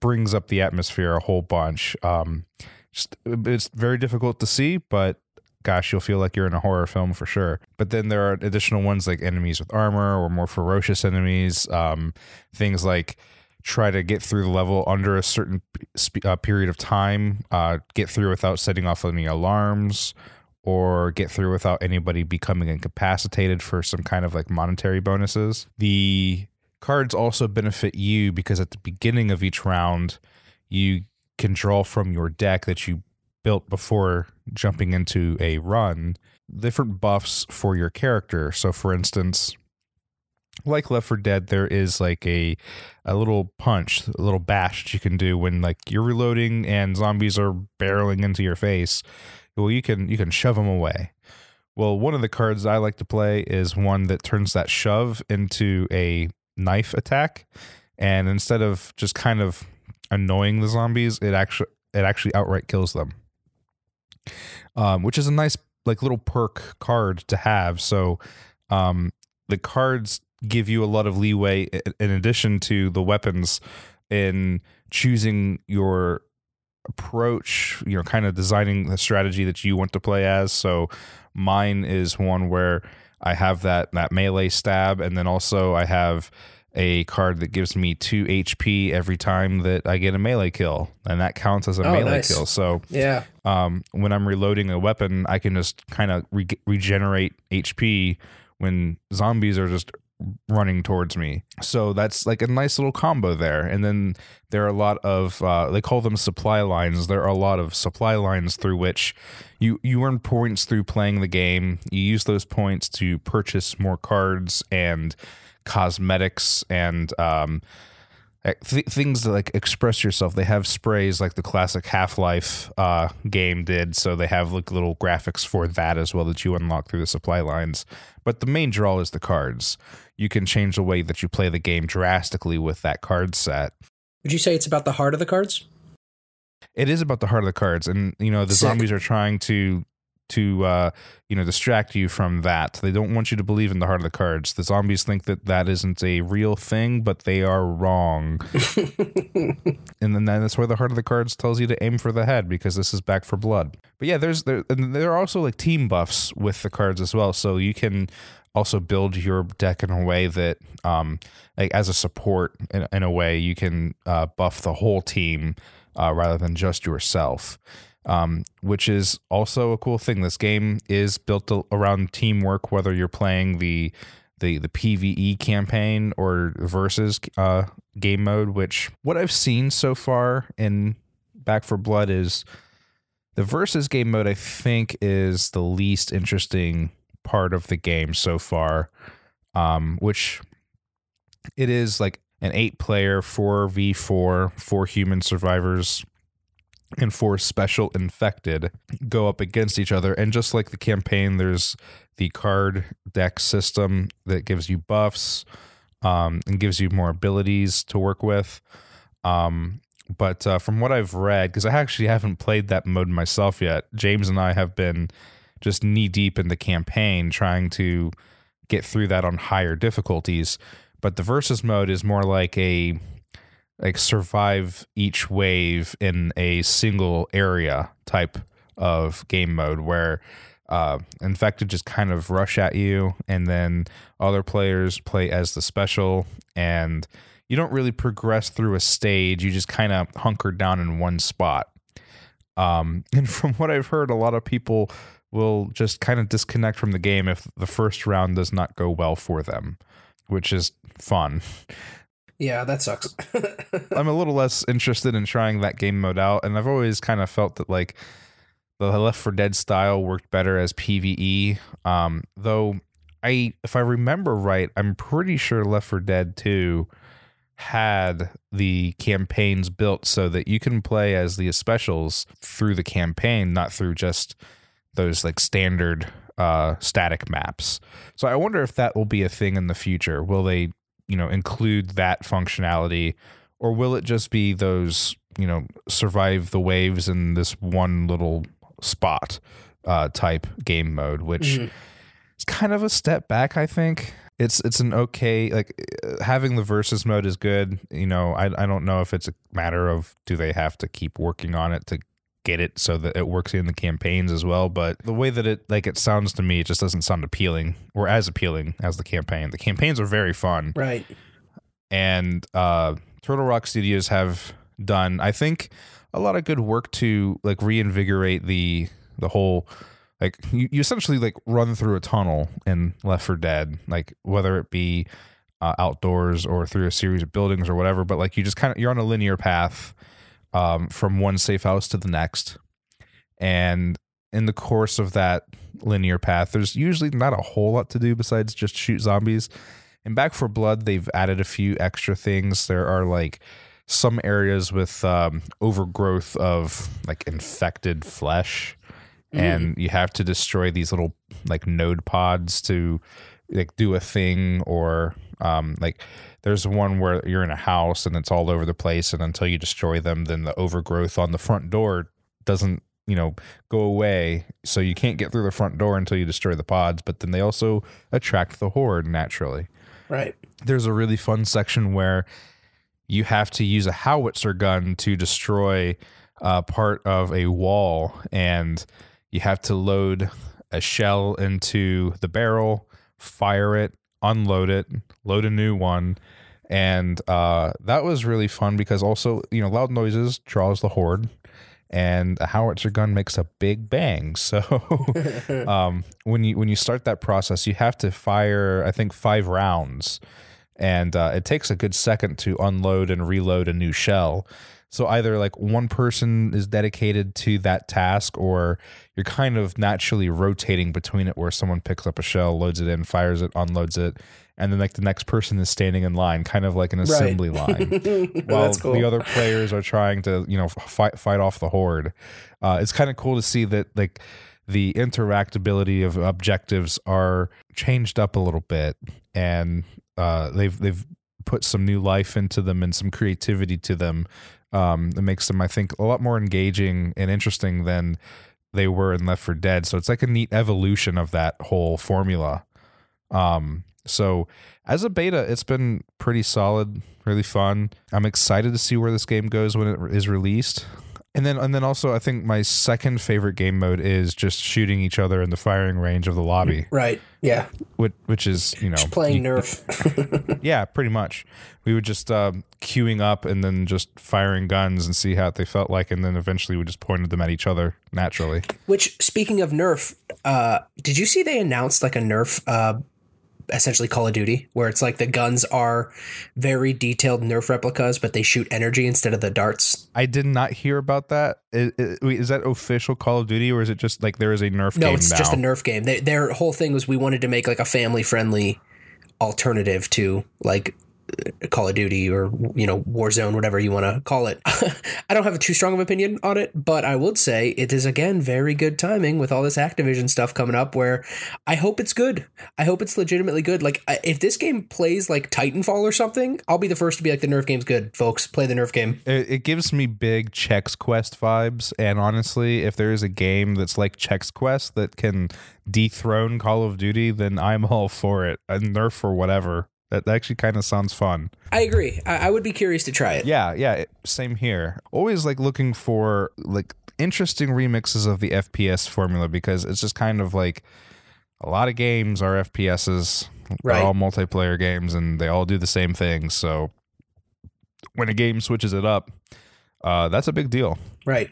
brings up the atmosphere a whole bunch. Um, just it's very difficult to see, but gosh, you'll feel like you're in a horror film for sure. But then there are additional ones like enemies with armor or more ferocious enemies. Um, things like try to get through the level under a certain sp- uh, period of time, uh, get through without setting off any alarms, or get through without anybody becoming incapacitated for some kind of like monetary bonuses. The cards also benefit you because at the beginning of each round, you can draw from your deck that you built before jumping into a run different buffs for your character. So, for instance, like Left 4 Dead, there is like a a little punch, a little bash that you can do when like you're reloading and zombies are barreling into your face. Well you can you can shove them away. Well one of the cards i like to play is one that turns that shove into a knife attack and instead of just kind of annoying the zombies it actually it actually outright kills them. Um, which is a nice like little perk card to have. So um, the cards give you a lot of leeway in addition to the weapons in choosing your approach, you know, kind of designing the strategy that you want to play as. So mine is one where I have that that melee stab, and then also I have a card that gives me two HP every time that I get a melee kill, and that counts as a Oh, melee nice. kill. So Yeah. um, when I'm reloading a weapon, I can just kind of re- regenerate HP when zombies are just running towards me. So that's like a nice little combo there. And then there are a lot of uh, they call them supply lines. There are a lot of supply lines through which you you earn points through playing the game. You use those points to purchase more cards and cosmetics and um, th- things that like express yourself. They have sprays like the classic Half Life uh, game did, so they have like little graphics for that as well that you unlock through the supply lines. But the main draw is the cards. You can change the way that you play the game drastically with that card set. Would you say it's about the heart of the cards? It is about the heart of the cards, and you know the Sick. zombies are trying to to uh, you know distract you from that. They don't want you to believe in the heart of the cards. The zombies think that that isn't a real thing, but they are wrong. [LAUGHS] and then that's why the heart of the cards tells you to aim for the head because this is back 4 blood. But yeah, there's there and there are also like team buffs with the cards as well, so you can also build your deck in a way that um like as a support in, in a way you can uh, buff the whole team uh, rather than just yourself. Um, which is also a cool thing. This game is built around teamwork, whether you're playing the the the PVE campaign or versus uh, game mode. Which what I've seen so far in Back 4 Blood is the versus game mode. I think is the least interesting part of the game so far. Um, which it is like an eight player four v four four human survivors and four special infected go up against each other. And just like the campaign, there's the card deck system that gives you buffs um, and gives you more abilities to work with. Um, but uh, from what I've read, because I actually haven't played that mode myself yet, James and I have been just knee deep in the campaign trying to get through that on higher difficulties. But the versus mode is more like a like survive each wave in a single area type of game mode where uh, infected just kind of rush at you and then other players play as the special and you don't really progress through a stage. You just kind of hunker down in one spot. Um, [LAUGHS] and from what i've heard a lot of people will just kind of disconnect from the game if the first round does not go well for them which is fun Yeah, that sucks. [LAUGHS] I'm a little less interested in trying that game mode out, and I've always kind of felt that like the Left 4 Dead style worked better as PVE. Um, though I, if I remember right, I'm pretty sure Left 4 Dead 2 had the campaigns built so that you can play as the specials through the campaign, not through just those like standard uh static maps. So I wonder if that will be a thing in the future. Will they you know include that functionality? Or will it just be those you know survive the waves in this one little spot uh type game mode which Mhm. is kind of a step back i think. It's it's an okay like uh, having the versus mode is good. You know i i don't know if it's a matter of do they have to keep working on it to get it so that it works in the campaigns as well but the way that it like it sounds to me it just doesn't sound appealing or as appealing as the campaign the campaigns are very fun right. and uh, Turtle Rock Studios have done, I think, a lot of good work to like reinvigorate the the whole. Like you, you essentially like run through a tunnel in Left 4 Dead, like whether it be uh, outdoors or through a series of buildings or whatever. But like you just kind of you're on a linear path um, from one safe house to the next, and in the course of that linear path, there's usually not a whole lot to do besides just shoot zombies. In Back 4 Blood, they've added a few extra things. There are like some areas with um, overgrowth of like infected flesh, and you have to destroy these little like node pods to like do a thing, or um, like there's one where you're in a house and it's all over the place, and until you destroy them, then the overgrowth on the front door doesn't you know go away so you can't get through the front door until you destroy the pods but then they also attract the horde naturally Right. there's a really fun section where you have to use a howitzer gun to destroy uh, part of a wall, and you have to load a shell into the barrel, fire it, unload it, load a new one, and uh, that was really fun because also you know loud noises draws the horde and a howitzer gun makes a big bang. [LAUGHS] So [LAUGHS] um, when you when you start that process you have to fire i think five rounds. And uh, it takes a good second to unload and reload a new shell so either like one person is dedicated to that task or you're kind of naturally rotating between it where someone picks up a shell loads it in fires it unloads it and then like the next person is standing in line, kind of like an assembly line, [LAUGHS] while cool. the other players are trying to you know fight fight off the horde. Uh, it's kind of cool to see that like the interactability of objectives are changed up a little bit, and uh, they've they've put some new life into them and some creativity to them. Um, that makes them, I think, a lot more engaging and interesting than they were in Left 4 Dead. So it's like a neat evolution of that whole formula. Um, so as a beta, it's been pretty solid, really fun. I'm excited to see where this game goes when it is released. And then and then also I think my second favorite game mode is just shooting each other in the firing range of the lobby. Right. Yeah. Which which is, you know, Just playing you- Nerf. [LAUGHS] yeah, pretty much. We would just uh, queuing up and then just firing guns and see how they felt like, and then eventually we just pointed them at each other naturally. Which, speaking of Nerf, uh, did you see they announced like a Nerf, uh, essentially Call of Duty, where it's like the guns are very detailed Nerf replicas, but they shoot energy instead of the darts? I did not hear about that. Is, is, that official Call of Duty, or is it just like there is a Nerf No, game it's now? just a Nerf game. They, their whole thing was we wanted to make like a family friendly alternative to like Call of Duty or you know Warzone, whatever you want to call it. [LAUGHS] I don't have a too strong of opinion on it, but I would say it is again very good timing with all this Activision stuff coming up. Where I hope it's good. I hope it's legitimately good. Like if this game plays like Titanfall or something, I'll be the first to be like the Nerf game's good, folks. Play the Nerf game. it, gives me big Chex Quest vibes, and honestly, if there is a game that's like Chex Quest that can dethrone Call of Duty, then I'm all for it. A Nerf or whatever. That actually kind of sounds fun. I agree. I, I would be curious to try it. Yeah, yeah, same here. Always like looking for like interesting remixes of the FPS formula because it's just kind of like a lot of games are FPSs. Right. They're all multiplayer games and they all do the same thing. So when a game switches it up, uh, that's a big deal. Right.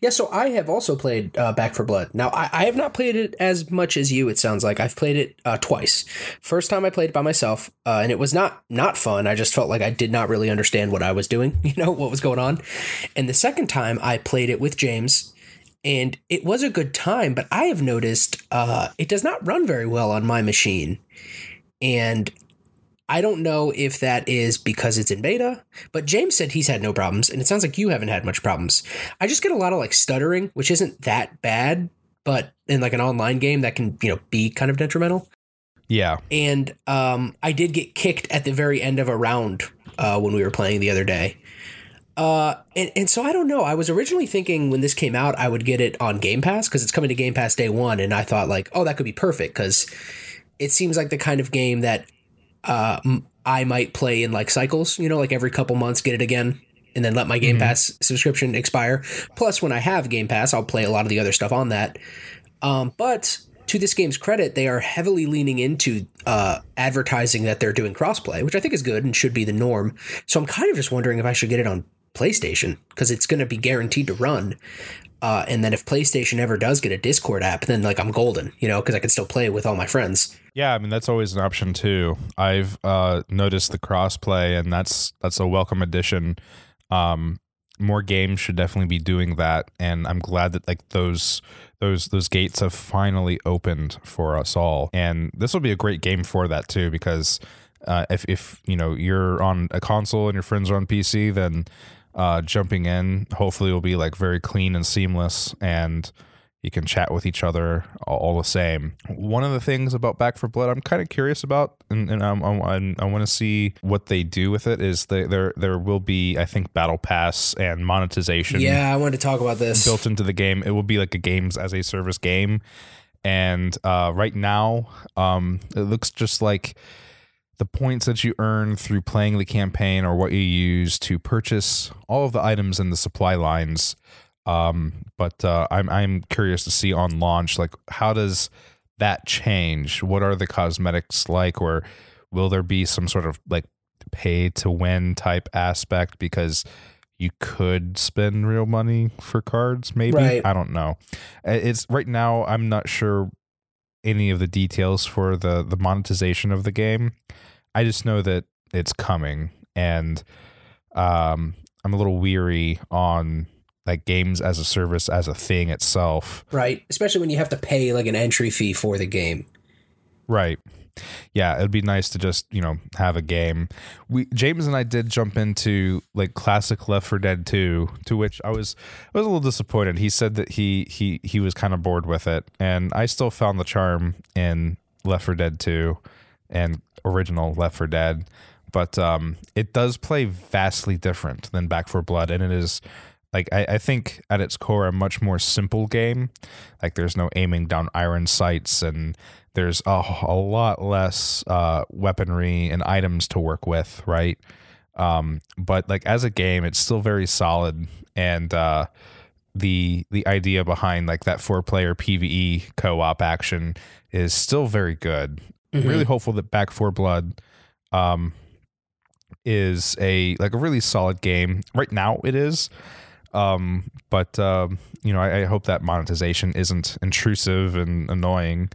Yeah, so I have also played uh, Back 4 Blood. Now, I, I have not played it as much as you, it sounds like. I've played it uh, twice. First time I played it by myself, uh, and it was not not fun. I just felt like I did not really understand what I was doing, [LAUGHS] you know, what was going on. And the second time I played it with James, and it was a good time, but I have noticed uh, it does not run very well on my machine. And I don't know if that is because it's in beta, but James said he's had no problems, and it sounds like you haven't had much problems. I just get a lot of like stuttering, which isn't that bad, but in like an online game that can, you know, be kind of detrimental. Yeah. And um, I did get kicked at the very end of a round uh, when we were playing the other day. Uh, and, and so I don't know. I was originally thinking when this came out, I would get it on Game Pass because it's coming to Game Pass day one. And I thought, like, oh, that could be perfect because it seems like the kind of game that uh, I might play in like cycles, you know, like every couple months, get it again, and then let my Game Pass subscription expire. Plus, when I have Game Pass, I'll play a lot of the other stuff on that. Um, but to this game's credit, they are heavily leaning into uh, advertising that they're doing crossplay, which I think is good and should be the norm. So I'm kind of just wondering if I should get it on PlayStation because it's going to be guaranteed to run. Uh, and then if PlayStation ever does get a Discord app, then like I'm golden, you know, because I can still play with all my friends. Yeah, I mean that's always an option too. I've uh, noticed the crossplay, and that's that's a welcome addition. Um, more games should definitely be doing that, and I'm glad that like those those those gates have finally opened for us all. And this will be a great game for that too, because uh, if if you know you're on a console and your friends are on PC, then uh, jumping in hopefully will be like very clean and seamless and you can chat with each other all, the same. One of the things about Back 4 Blood I'm kind of curious about, and, and I'm, I'm, I want to see what they do with it. Is they, there there will be I think battle pass and monetization Yeah, I wanted to talk about this. built into the game. It will be like a games as a service game, and uh, right now um, it looks just like the points that you earn through playing the campaign or what you use to purchase all of the items in the supply lines. Um, but uh, I'm I'm curious to see on launch like how does that change? What are the cosmetics like, or will there be some sort of like pay to win type aspect because you could spend real money for cards maybe Right. i don't know it's right now i'm not sure any of the details for the the monetization of the game i just know that it's coming and um i'm a little weary on like games as a service as a thing itself Right. Especially when you have to pay like an entry fee for the game. Right. Yeah, it'd be nice to just, you know, have a game. We James and I did jump into like classic Left 4 Dead 2, to which I was I was a little disappointed. He said that he he he was kind of bored with it, and I still found the charm in Left 4 Dead 2 and original Left 4 Dead, but um it does play vastly different than Back 4 Blood and it is like I, I think at its core a much more simple game. Like there's no aiming down iron sights and there's a, a lot less uh, weaponry and items to work with, right? Um, but like as a game, it's still very solid, and uh, the the idea behind like that four player PVE co op action is still very good. Mhm. Really hopeful that Back 4 Blood um, is a like a really solid game. Right now, it is. Um, but um, you know, I, I hope that monetization isn't intrusive and annoying.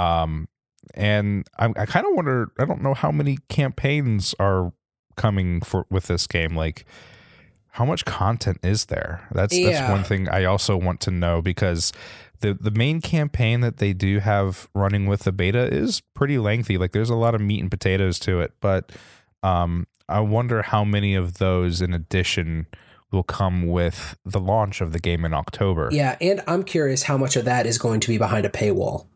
Um, and I, I kind of wonder. I don't know how many campaigns are coming for with this game. Like, how much content is there? That's that's one thing I also want to know because the the main campaign that they do have running with the beta is pretty lengthy. Like, there's a lot of meat and potatoes to it. But um, I wonder how many of those, in addition, will come with the launch of the game in October. Yeah, and I'm curious how much of that is going to be behind a paywall.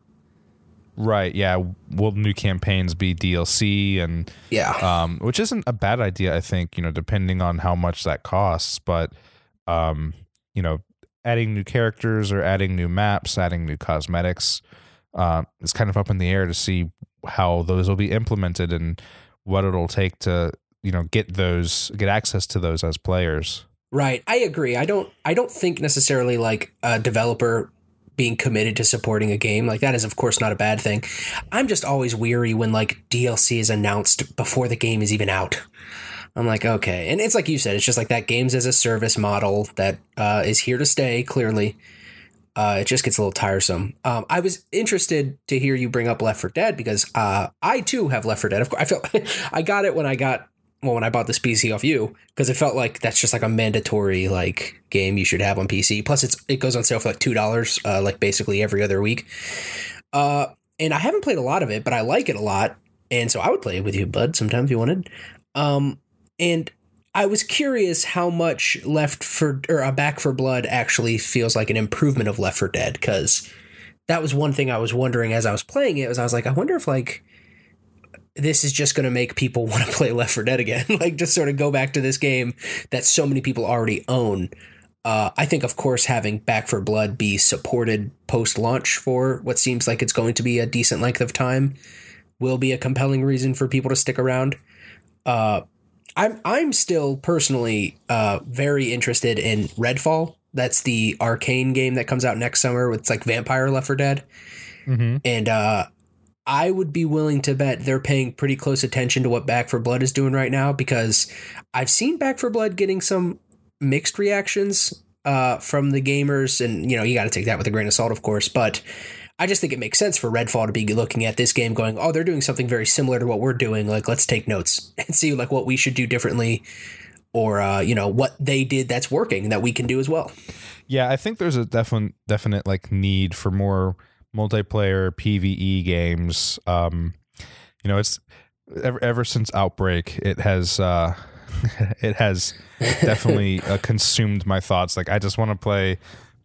Right. Yeah. Will new campaigns be DLC and Yeah. um, which isn't a bad idea, I think, you know, depending on how much that costs. But um, you know, adding new characters or adding new maps, adding new cosmetics, uh, it's kind of up in the air to see how those will be implemented and what it'll take to, you know, get those get access to those as players. Right. I agree. I don't I don't think necessarily like a developer being committed to supporting a game like that is of course not a bad thing. I'm just always weary when like DLC is announced before the game is even out. I'm like, okay. And it's like you said, it's just like that games as a service model that uh, is here to stay, clearly. Uh, it just gets a little tiresome. Um, I was interested to hear you bring up Left 4 Dead because uh, I too have Left 4 Dead. Of course, I felt [LAUGHS] I got it when I got well when I bought this PC off you because it felt like that's just like a mandatory like game you should have on PC. Plus, it's it goes on sale for like two dollars, uh, like basically every other week. Uh, and I haven't played a lot of it, but I like it a lot, and so I would play it with you, bud, sometime if you wanted. Um, and I was curious how much Left for or uh, Back 4 Blood actually feels like an improvement of Left 4 Dead because that was one thing I was wondering as I was playing it. Was I was like, I wonder if like this is just going to make people [LAUGHS] want to play Left 4 Dead again, [LAUGHS] like just sort of go back to this game that so many people already own. Uh, I think, of course, having Back 4 Blood be supported post launch for what seems like it's going to be a decent length of time will be a compelling reason for people to stick around. Uh, I'm I'm still personally uh, very interested in Redfall. That's the Arkane game that comes out next summer. It's like Vampire Left 4 Dead Mm-hmm. and uh, I would be willing to bet they're paying pretty close attention to what Back 4 Blood is doing right now because I've seen Back 4 Blood getting some mixed reactions uh, from the gamers, and you know you got to take that with a grain of salt, of course. But I just think it makes sense for Redfall to be looking at this game, going, "Oh, they're doing something very similar to what we're doing. Like, let's take notes [LAUGHS] and see like what we should do differently." Or uh, you know what they did that's working that we can do as well. Yeah, I think there's a definite definite like need for more multiplayer PVE games. Um, you know, it's ever ever since Outbreak, it has uh, [LAUGHS] it has definitely [LAUGHS] uh, consumed my thoughts. Like, I just want to play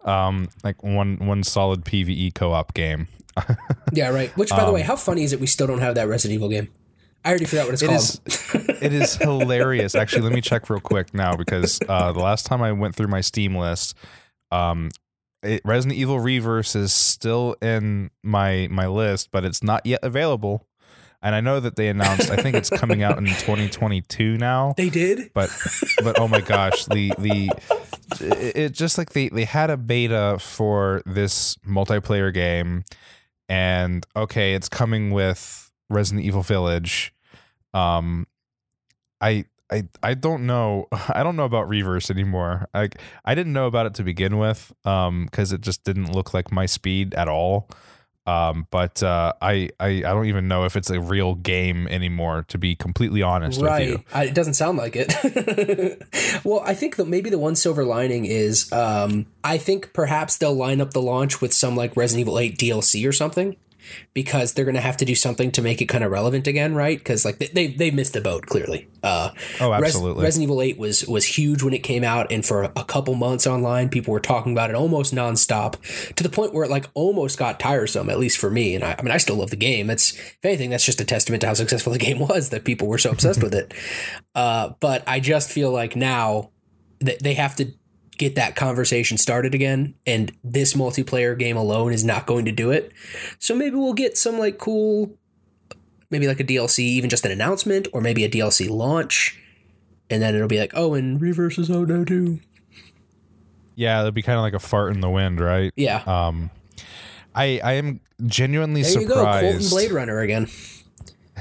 um, like one one solid PVE co-op game. [LAUGHS] Yeah, right. Which, by the way, how funny is it we still don't have that Resident Evil game? I already forgot what it's It called. is it is hilarious. Actually, let me check real quick now because uh, the last time I went through my Steam list, um, it, Resident Evil Reverse is still in my my list, but it's not yet available. And I know that they announced. I think it's coming out in [LAUGHS] 2022 now. They did. But but oh my gosh, the the it, it just like they they had a beta for this multiplayer game, and okay, it's coming with Resident Evil Village, um, I I I don't know. [LAUGHS] I don't know about reverse anymore. I I didn't know about it to begin with, um, because it just didn't look like my speed at all. Um, but uh, I, I I don't even know if it's a real game anymore. To be completely honest with you, I, it doesn't sound like it. [LAUGHS] well, I think that maybe the one silver lining is um, I think perhaps they'll line up the launch with some like Resident Evil 8 DLC or something because they're going to have to do something to make it kind of relevant again, right? Because like they, they missed the boat clearly. Uh, Oh, Res- absolutely. Resident Evil 8 was was huge when it came out, and for a couple months online, people were talking about it almost nonstop to the point where it like almost got tiresome, at least for me. And I, I mean, I still love the game. It's if anything, that's just a testament to how successful [LAUGHS] the game was that people were so obsessed with it. Uh, but I just feel like now that they have to get that conversation started again, and this multiplayer game alone is not going to do it. So maybe we'll get some like cool maybe like a DLC, even just an announcement, or maybe a DLC launch, and then it'll be like, oh, and Reverse is out now too. yeah, it'd be kind of like a fart in the wind, right? Yeah, Um, I I am genuinely there you go, Colton surprised. Blade Runner again. [LAUGHS]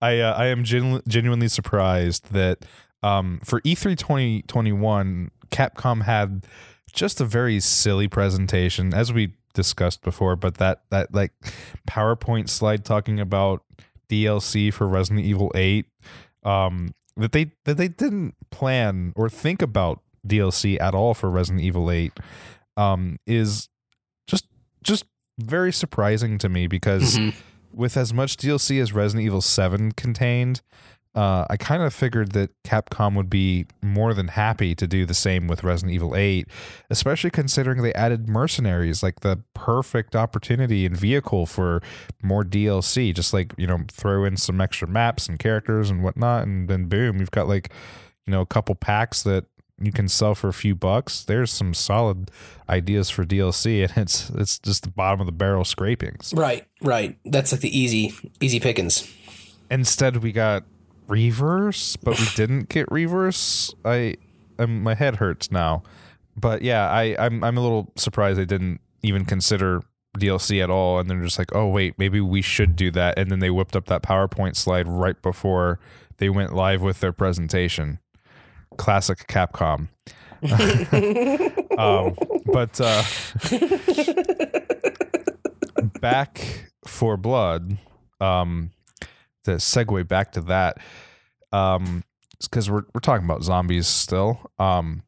I uh, I am genu- genuinely surprised that um, for E3 2021, Capcom had just a very silly presentation, as we discussed before. But that that like PowerPoint slide talking about DLC for Resident Evil 8, um, that they that they didn't plan or think about DLC at all for Resident Evil 8, um, is just just very surprising to me because Mhm. with as much DLC as Resident Evil 7 contained, uh, I kind of figured that Capcom would be more than happy to do the same with Resident Evil 8, especially considering they added mercenaries, like the perfect opportunity and vehicle for more DLC. Just like, you know, throw in some extra maps and characters and whatnot, and then boom, you've got like, you know, a couple packs that you can sell for a few bucks. There's some solid ideas for DLC, [LAUGHS] and it's it's just the bottom of the barrel scrapings. Right, right. That's like the easy, easy pickings. Instead, we got reverse, but we [LAUGHS] didn't get reverse. I, I'm, my head hurts now. But yeah, I, I'm, I'm a little surprised they didn't even consider DLC at all. And they're just like, oh wait, maybe we should do that. And then they whipped up that PowerPoint slide right before they went live with their presentation. Classic Capcom. [LAUGHS] um, but uh, [LAUGHS] back 4 blood. Um, to segue back to that, um, because we're we're talking about zombies still. Um,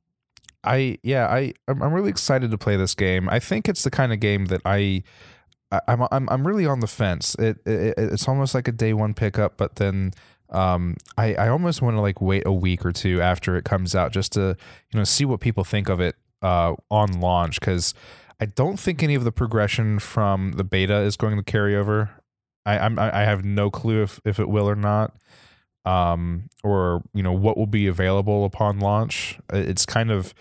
I yeah, I I'm, really excited to play this game. I think it's the kind of game that. I- I'm I'm I'm really on the fence. It, it it's almost like a day one pickup, but then um I I almost want to like wait a week or two after it comes out just to you know see what people think of it uh on launch because I don't think any of the progression from the beta is going to carry over. I I'm, I have no clue if if it will or not, um, or you know what will be available upon launch. It's kind of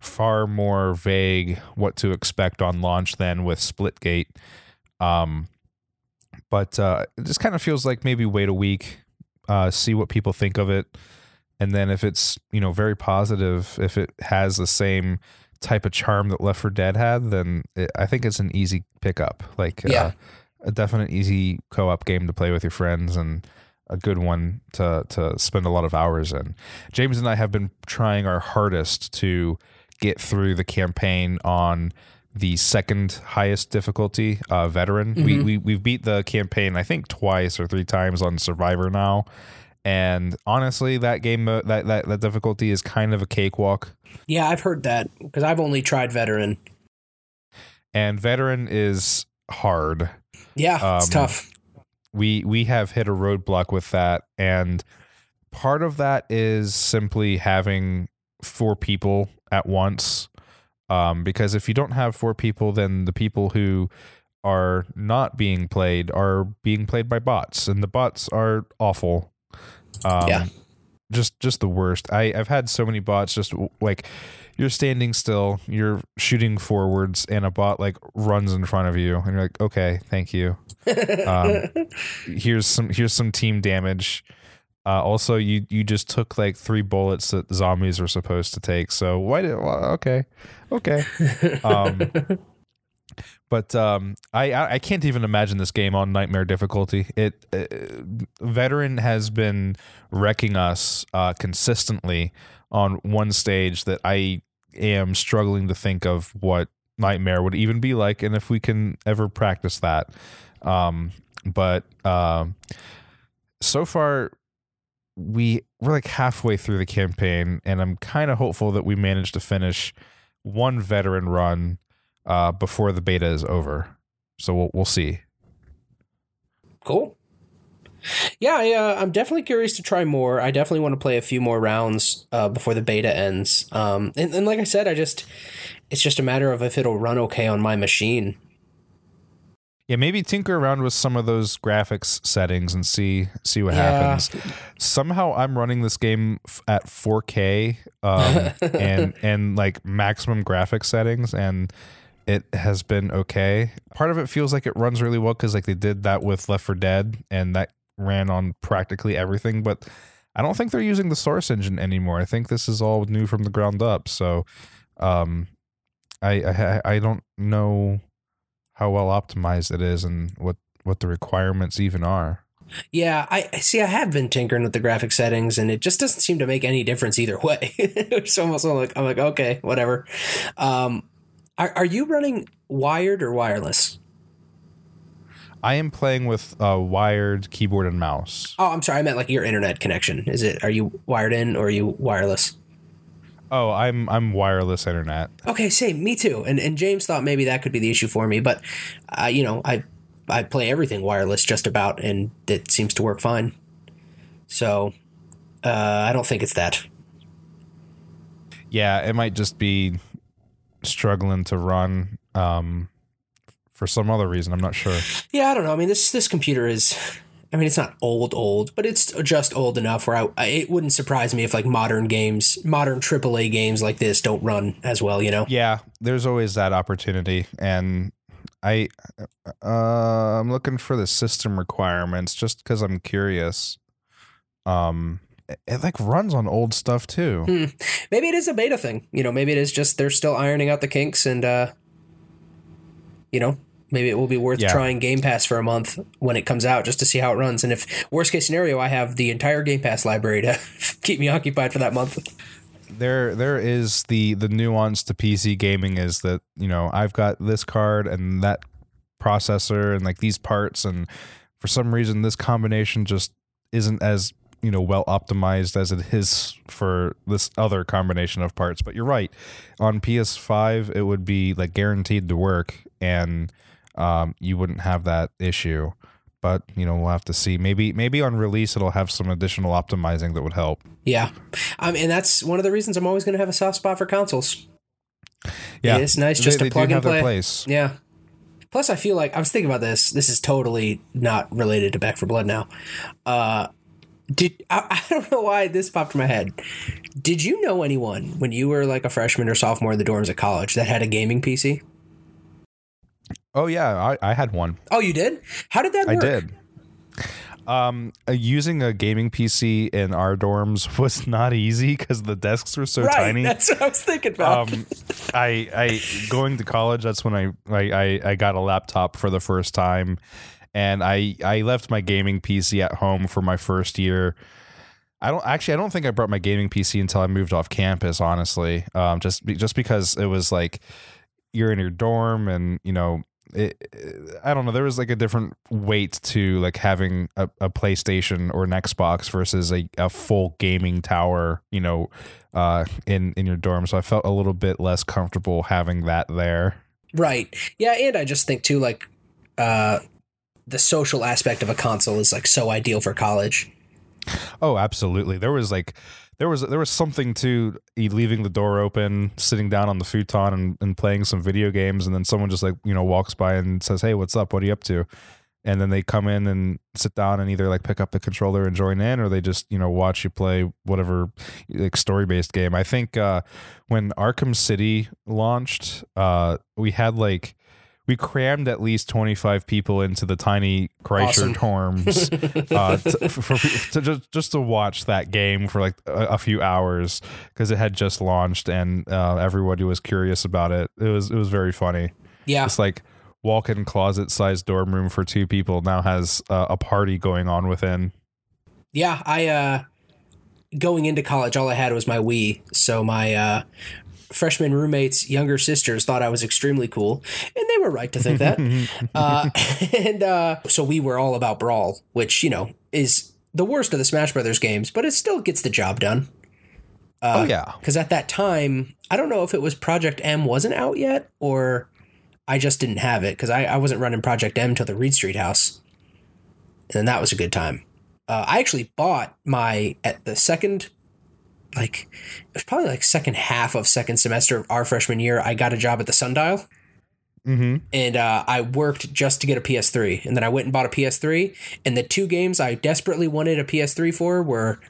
far more vague what to expect on launch than with Splitgate. Um, but uh, it just kind of feels like maybe wait a week, uh, see what people think of it, and then if it's you know very positive, if it has the same type of charm that Left 4 Dead had, then it, I think it's an easy pickup. Like Yeah. uh, a definite easy co-op game to play with your friends and a good one to to spend a lot of hours in. James and I have been trying our hardest to get through the campaign on the second highest difficulty, uh, veteran. We, we we've beat the campaign I think twice or three times on Survivor now, and honestly, that game uh, that that that difficulty is kind of a cakewalk. Yeah, I've heard that because I've only tried veteran. And veteran is hard. Yeah, it's Um, tough. we we have hit a roadblock with that and part of that is simply having four people at once um, because if you don't have four people then the people who are not being played are being played by bots and the bots are awful um, Yeah. just just the worst i i've had so many bots just like you're standing still you're shooting forwards and a bot like runs in front of you and you're like okay thank you um, [LAUGHS] here's some here's some team damage. Uh, also, you you just took like three bullets that zombies are supposed to take. So why did well, okay, okay. Um, [LAUGHS] But um, I I can't even imagine this game on nightmare difficulty. It uh, veteran has been wrecking us uh, consistently on one stage that I am struggling to think of what nightmare would even be like, and if we can ever practice that. Um, but um, so far we we're like halfway through the campaign, and I'm kind of hopeful that we managed to finish one veteran run uh, before the beta is over. So we'll we'll see. Cool. Yeah, I, uh, I'm definitely curious to try more. I definitely want to play a few more rounds uh, before the beta ends. Um, and, and like I said, I just it's just a matter of if it'll run okay on my machine. Yeah, maybe tinker around with some of those graphics settings and see see what Yeah. happens. Somehow I'm running this game f- at 4K um, [LAUGHS] and and like maximum graphics settings and it has been okay. Part of it feels like it runs really well cuz like they did that with Left 4 Dead and that ran on practically everything, but I don't think they're using the source engine anymore. I think this is all new from the ground up. So um I I I don't know how well optimized it is and what what the requirements even are. Yeah, I see. I have been tinkering with the graphic settings, and it just doesn't seem to make any difference either [LAUGHS] way. it's almost like I'm like, okay, whatever. Um, are are you running wired or wireless? I am playing with a wired keyboard and mouse. Oh, I'm sorry. I meant like your internet connection. Is it? Are you wired in or are you wireless? Oh, I'm I'm wireless internet. Okay, same. Me too. And and James thought maybe that could be the issue for me, but uh, you know, I I play everything wireless just about, and it seems to work fine. So uh, I don't think it's that. Yeah, it might just be struggling to run um for some other reason. I'm not sure. Yeah, I don't know. I mean, this this computer is. I mean, it's not old, old, but it's just old enough where I, I it wouldn't surprise me if like modern games, modern AAA games like this don't run as well. You know? Yeah, there's always that opportunity and I uh I'm looking for the system requirements just cuz I'm curious. Um it, it like runs on old stuff too. Hmm. Maybe it is a beta thing. You know, maybe it is just they're still ironing out the kinks, and uh, you know, maybe it will be worth Yeah. trying Game Pass for a month when it comes out just to see how it runs. And if worst case scenario, I have the entire Game Pass library to [LAUGHS] keep me occupied for that month. there there is the the nuance to PC gaming is that you know I've got this card and that processor and like these parts and for some reason this combination just isn't as you know well optimized as it is for this other combination of parts but you're right on PS5 it would be like guaranteed to work and um, you wouldn't have that issue but you know we'll have to see maybe maybe on release it'll have some additional optimizing that would help Yeah, um, and that's one of the reasons I'm always going to have a soft spot for consoles. yeah it's nice just they, to they plug and play. place Yeah. Plus, I feel like I was thinking about this. This is totally not related to Back 4 Blood now. Uh, did I, [LAUGHS] I don't know why this popped in my head. Did you know anyone when you were like a freshman or sophomore in the dorms at college that had a gaming PC? Oh yeah, I, I had one. Oh, you did? How did that work? I did. Um, uh, using a gaming PC in our dorms [LAUGHS] was not easy because the desks were so Right, tiny. that's what I was thinking about. Um, I I going to college. That's when I, I I I got a laptop for the first time, and I I left my gaming PC at home for my first year. I don't actually. I don't think I brought my gaming PC until I moved off campus. Honestly, um, just just because it was like you're in your dorm, and you know, it, I don't know. There was like a different weight to like having a, a PlayStation or an Xbox versus a, a full gaming tower. You know, uh, in in your dorm. So I felt a little bit less comfortable having that there. right. Yeah, and I just think too, like, uh, the social aspect of a console is like so ideal for college. Oh, absolutely. There was like there was there was something to leaving the door open, sitting down on the futon and, and playing some video games, and then someone just like you know walks by and says, "Hey, what's up? What are you up to?" And then they come in and sit down and either like pick up the controller and join in, or they just you know watch you play whatever like story based game. I think uh, when Arkham City launched, uh, we had like we crammed at least 25 people into the tiny Kreischer dorms [LAUGHS] uh, to, for, for- to just, just to watch that game for like a, a few hours because it had just launched and uh, everybody was curious about it. It was it was very funny. Yeah. It's like walk-in closet-sized dorm room for two people now has uh, a party going on within. Yeah, I uh going into college all I had was my Wii, so my uh freshman roommates' younger sisters thought I was extremely cool, and they were right to think that. [LAUGHS] uh, [LAUGHS] and uh, so we were all about Brawl, which you know is the worst of the Smash Brothers games, but it still gets the job done. oh yeah, Because at that time, I don't know if it was Project M wasn't out yet, or I just didn't have it because I, I wasn't running Project M till the Reed Street house, and that was a good time. Uh, I actually bought my at the second, like it was probably like second half of second semester of our freshman year. I got a job at the Sundial, mm-hmm. and uh, I worked just to get a PS3. And then I went and bought a PS3. And the two games I desperately wanted a PS3 for were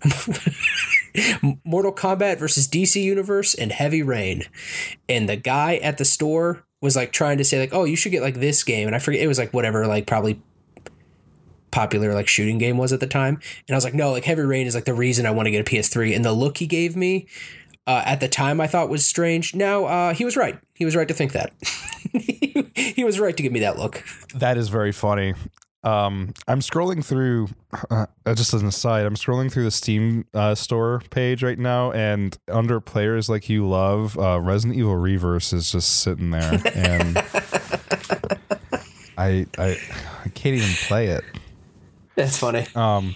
[LAUGHS] Mortal Kombat versus DC Universe and Heavy Rain. And the guy at the store was like trying to say like, "Oh, you should get like this game." And I forget it was like whatever, like probably popular like shooting game was at the time. And I was like, "No, like Heavy Rain is like the reason I want to get a PS3." And the look he gave me uh, at the time I thought was strange. Now uh, he was right. He was right to think that. [LAUGHS] he was right to give me that look. That is very funny. Um, I'm scrolling through, uh, just as an aside, I'm scrolling through the Steam uh, store page right now, and under players like you love, uh, Resident Evil Reverse is just sitting there, and [LAUGHS] I, I, I can't even play it. That's funny. Um,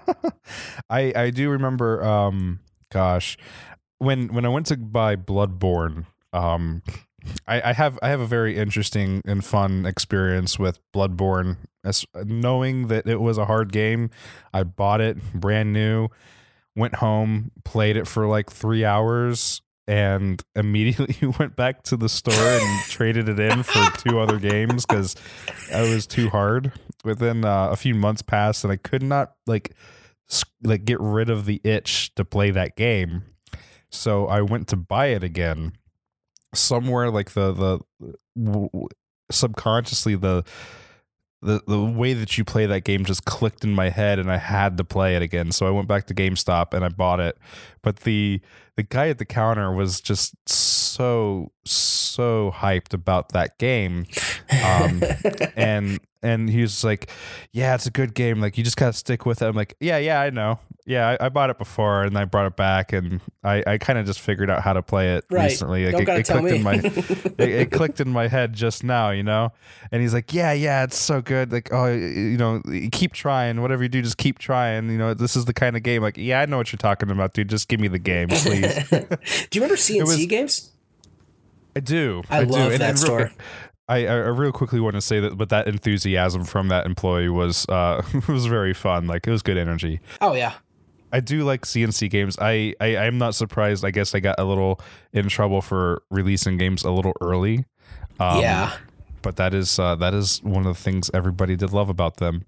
[LAUGHS] I I do remember. Um, gosh, when when I went to buy Bloodborne, um, I, I have I have a very interesting and fun experience with Bloodborne. As knowing that it was a hard game, I bought it brand new, went home, played it for like three hours, and immediately [LAUGHS] went back to the store and [LAUGHS] traded it in for two other games because I was too hard. Within uh, a few months passed, and I could not like like get rid of the itch to play that game. So I went to buy it again. Somewhere like the the w- w- subconsciously the the the way that you play that game just clicked in my head and I had to play it again. So I went back to GameStop and I bought it. But the the guy at the counter was just so so hyped about that game. Um, [LAUGHS] and and he was like, "Yeah, it's a good game. Like you just gotta stick with it." I'm like, "Yeah, yeah, I know. Yeah, I, I bought it before, and I brought it back, and I, I kind of just figured out how to play it Right. recently. Like Don't it, gotta it tell clicked me. in my [LAUGHS] it, it clicked in my head just now, you know. And he's like, "Yeah, yeah, it's so good. Like, oh, you know, keep trying. Whatever you do, just keep trying. You know, this is the kind of game. Like, yeah, I know what you're talking about, dude. Just give me the game, [LAUGHS] please." Do you remember [LAUGHS] CNC was- games? I do. I do. love And- that and store. I, I real quickly want to say that, but that enthusiasm from that employee was uh was very fun. Like it was good energy. Oh yeah. I do like CNC games. I, I I'm not surprised. I guess I got a little in trouble for releasing games a little early. Um, yeah. but that is uh, that is one of the things everybody did love about them.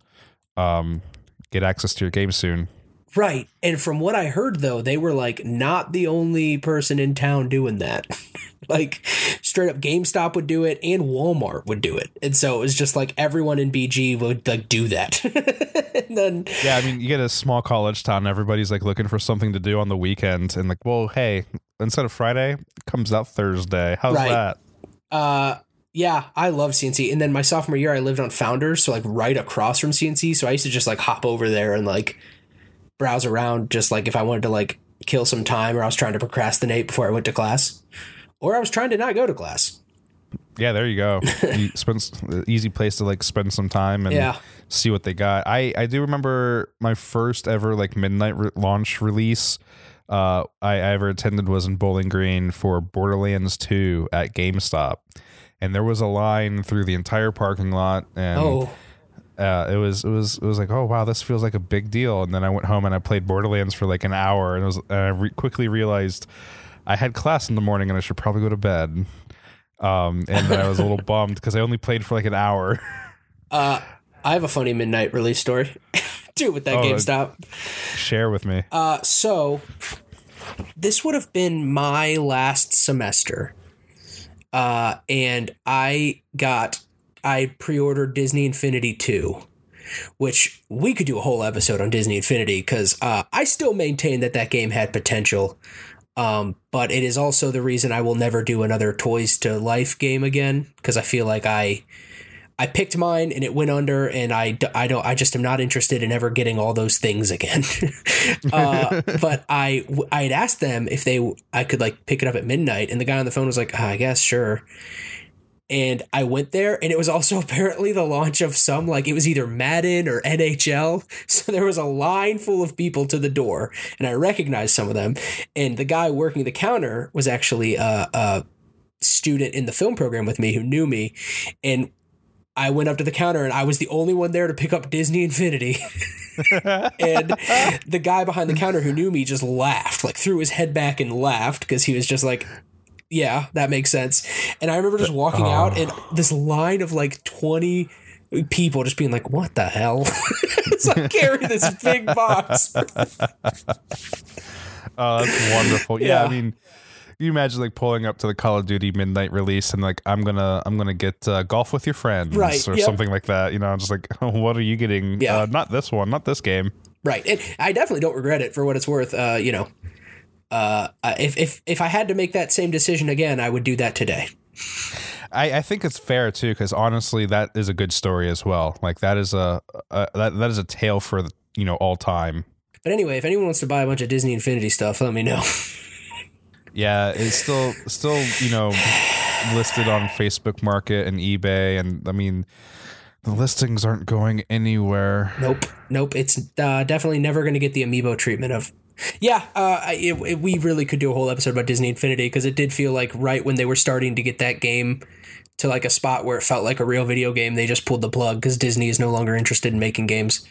Um, get access to your game soon. Right. And from what I heard though, they were like not the only person in town doing that. [LAUGHS] like straight up GameStop would do it and Walmart would do it. And so it was just like everyone in BG would like do that. [LAUGHS] and then Yeah, I mean, you get a small college town. Everybody's like looking for something to do on the weekend, and like, well, hey, instead of Friday, it comes out Thursday. How's Right. that? uh yeah, I love CNC. And then my sophomore year I lived on Founders, so like right across from CNC, so I used to just like hop over there and like browse around just like if I wanted to like kill some time or I was trying to procrastinate before I went to class. Or I was trying to not go to class. Yeah, there you go. you [LAUGHS] spend easy place to like spend some time and Yeah. see what they got. I I do remember my first ever like midnight re- launch release. Uh, I, I ever attended was in Bowling Green for Borderlands 2 at GameStop, and there was a line through the entire parking lot, and Oh, uh, it was it was it was like oh wow this feels like a big deal. And then I went home and I played Borderlands for like an hour and it was and I re- quickly realized I had class in the morning and I should probably go to bed. Um and I was a little [LAUGHS] bummed because I only played for like an hour. Uh, I have a funny midnight release story. [LAUGHS] Too with that Oh, GameStop. share with me. Uh, so this would have been my last semester. Uh, and I got, I pre ordered Disney Infinity 2, which we could do a whole episode on Disney Infinity because uh, I still maintain that that game had potential. Um, but it is also the reason I will never do another Toys to Life game again because I feel like I I picked mine and it went under, and I, I don't I just am not interested in ever getting all those things again. [LAUGHS] uh, [LAUGHS] but I I had asked them if they I could like pick it up at midnight, and the guy on the phone was like, oh, I guess sure. And I went there, and it was also [LAUGHS] apparently the launch of some like it was either Madden or NHL. [LAUGHS] So there was a line full of people to the door, and I recognized some of them. And the guy working the counter was actually a, a student in the film program with me who knew me, and I went up to the counter and I was the only one there to pick up Disney Infinity. [LAUGHS] and the guy behind the counter who knew me just laughed, like threw his head back and laughed because he was just like, yeah, that makes sense. And I remember just walking oh. out and this line of like 20 people just being like, what the hell? [LAUGHS] so I carry this big [LAUGHS] box. oh, that's wonderful. Yeah, yeah, I mean, you imagine like pulling up to the Call of Duty midnight release and like I'm gonna I'm gonna get uh, golf with your friends right, or yep. something like that. You know, I'm just like, oh, [LAUGHS] what are you getting? Yeah. Uh, not this one, not this game. Right, and I definitely don't regret it for what it's worth. Uh, you know, uh, if if if I had to make that same decision again, I would do that today. I, I think it's fair too, because honestly, that is a good story as well. Like that is a, a that that is a tale for you know all time. But anyway, if anyone wants to buy a bunch of Disney Infinity stuff, let me know. [LAUGHS] Yeah, it's still still you know listed on Facebook Market and eBay, and I mean the listings aren't going anywhere. Nope, nope. It's uh, definitely never going to get the amiibo treatment of. Yeah, uh, it, it, we really could do a whole episode about Disney Infinity because it did feel like right when they were starting to get that game to like a spot where it felt like a real video game, they just pulled the plug because Disney is no longer interested in making games.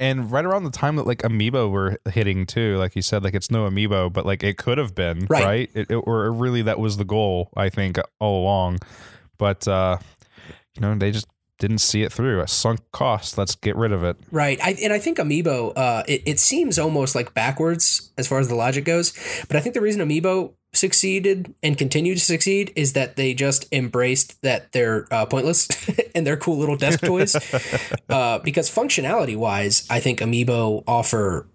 And right around the time that like amiibo were hitting too like you said like it's no amiibo but like it could have been right, right? It, it, or really that was the goal i think all along. But uh you know they just didn't see it through a sunk cost let's get rid of it right I, and i think amiibo uh it, it seems almost like backwards as far as the logic goes but i think the reason amiibo succeeded and continue to succeed is that they just embraced that they're uh, pointless [LAUGHS] and they're cool little desk toys. [LAUGHS] uh, because functionality wise, I think Amiibo offer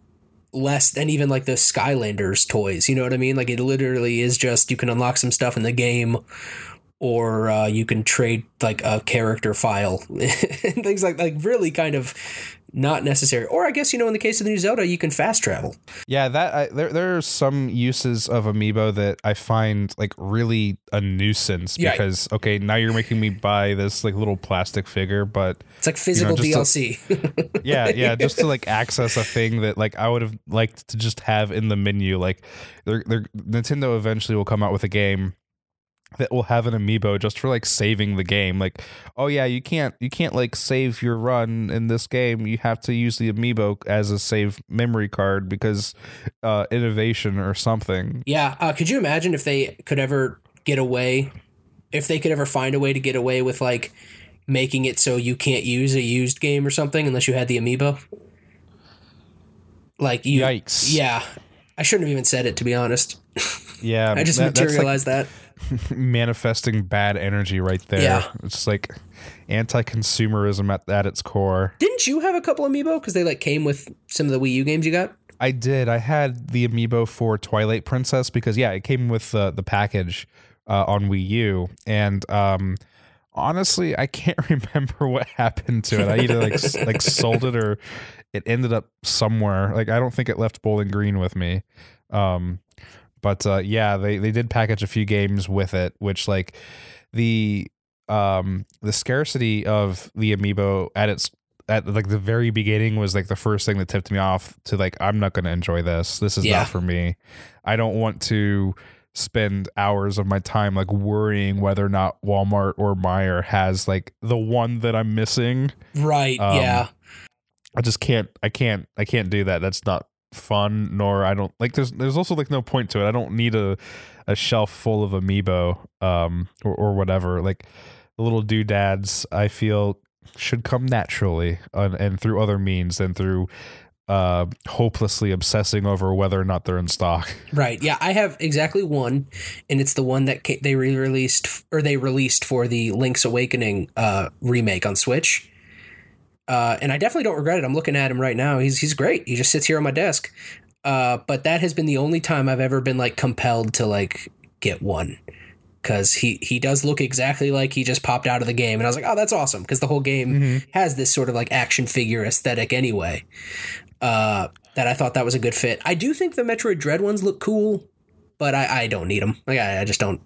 less than even like the Skylanders toys. You know what I mean? Like it literally is just you can unlock some stuff in the game or uh, you can trade like a character file [LAUGHS] and things like like really kind of not necessary. Or I guess you know, in the case of the new Zelda, you can fast travel. Yeah, that I, there there are some uses of amiibo that I find like really a nuisance because yeah. okay, now you're making me buy this like little plastic figure, but it's like physical you know, DLC. To, [LAUGHS] yeah, yeah, just to like access a thing that like I would have liked to just have in the menu. Like, they're, they're, Nintendo eventually will come out with a game that will have an amiibo just for like saving the game. Like oh yeah you can't you can't like save your run in this game. You have to use the amiibo as a save memory card because uh innovation or something. Yeah uh, could you imagine if they could ever get away if they could ever find a way to get away with like making it so you can't use a used game or something unless you had the amiibo? Like you yikes. yeah. I shouldn't have even said it to be honest. Yeah [LAUGHS] i just that, materialized like, that [LAUGHS] manifesting bad energy right there. Yeah. It's like anti-consumerism at, at its core. Didn't you have a couple amiibo because they like came with some of the Wii U games you got? I did. I had the amiibo for Twilight Princess because yeah, it came with the the package uh, on Wii U, and um, honestly, I can't [LAUGHS] remember what happened to it. I either like like sold it or it ended up somewhere. Like I don't think it left Bowling Green with me. Um, but uh, yeah, they they did package a few games with it, which like the um the scarcity of the amiibo at its at like the very beginning was like the first thing that tipped me off to like I'm not going to enjoy this. This is yeah. not for me. I don't want to spend hours of my time like worrying whether or not Walmart or Meijer has like the one that I'm missing. Right. Um, yeah. I just can't I can't I can't do that. That's not fun nor I don't like there's there's also like no point to it. I don't need a a shelf full of amiibo um or, or whatever. Like the little doodads I feel should come naturally and, and through other means than through uh hopelessly obsessing over whether or not they're in stock. Right. Yeah, I have exactly one and it's the one that they re-released or they released for the Link's Awakening uh remake on Switch uh, and I definitely don't regret it. I'm looking at him right now. He's he's great. He just sits here on my desk. Uh, but that has been the only time I've ever been like compelled to like get one because he he does look exactly like he just popped out of the game, and I was like, oh, that's awesome because the whole game Mhm. has this sort of like action figure aesthetic anyway. Uh, that I thought that was a good fit. I do think the Metroid Dread ones look cool, but I, I don't need them. Like I, I just don't.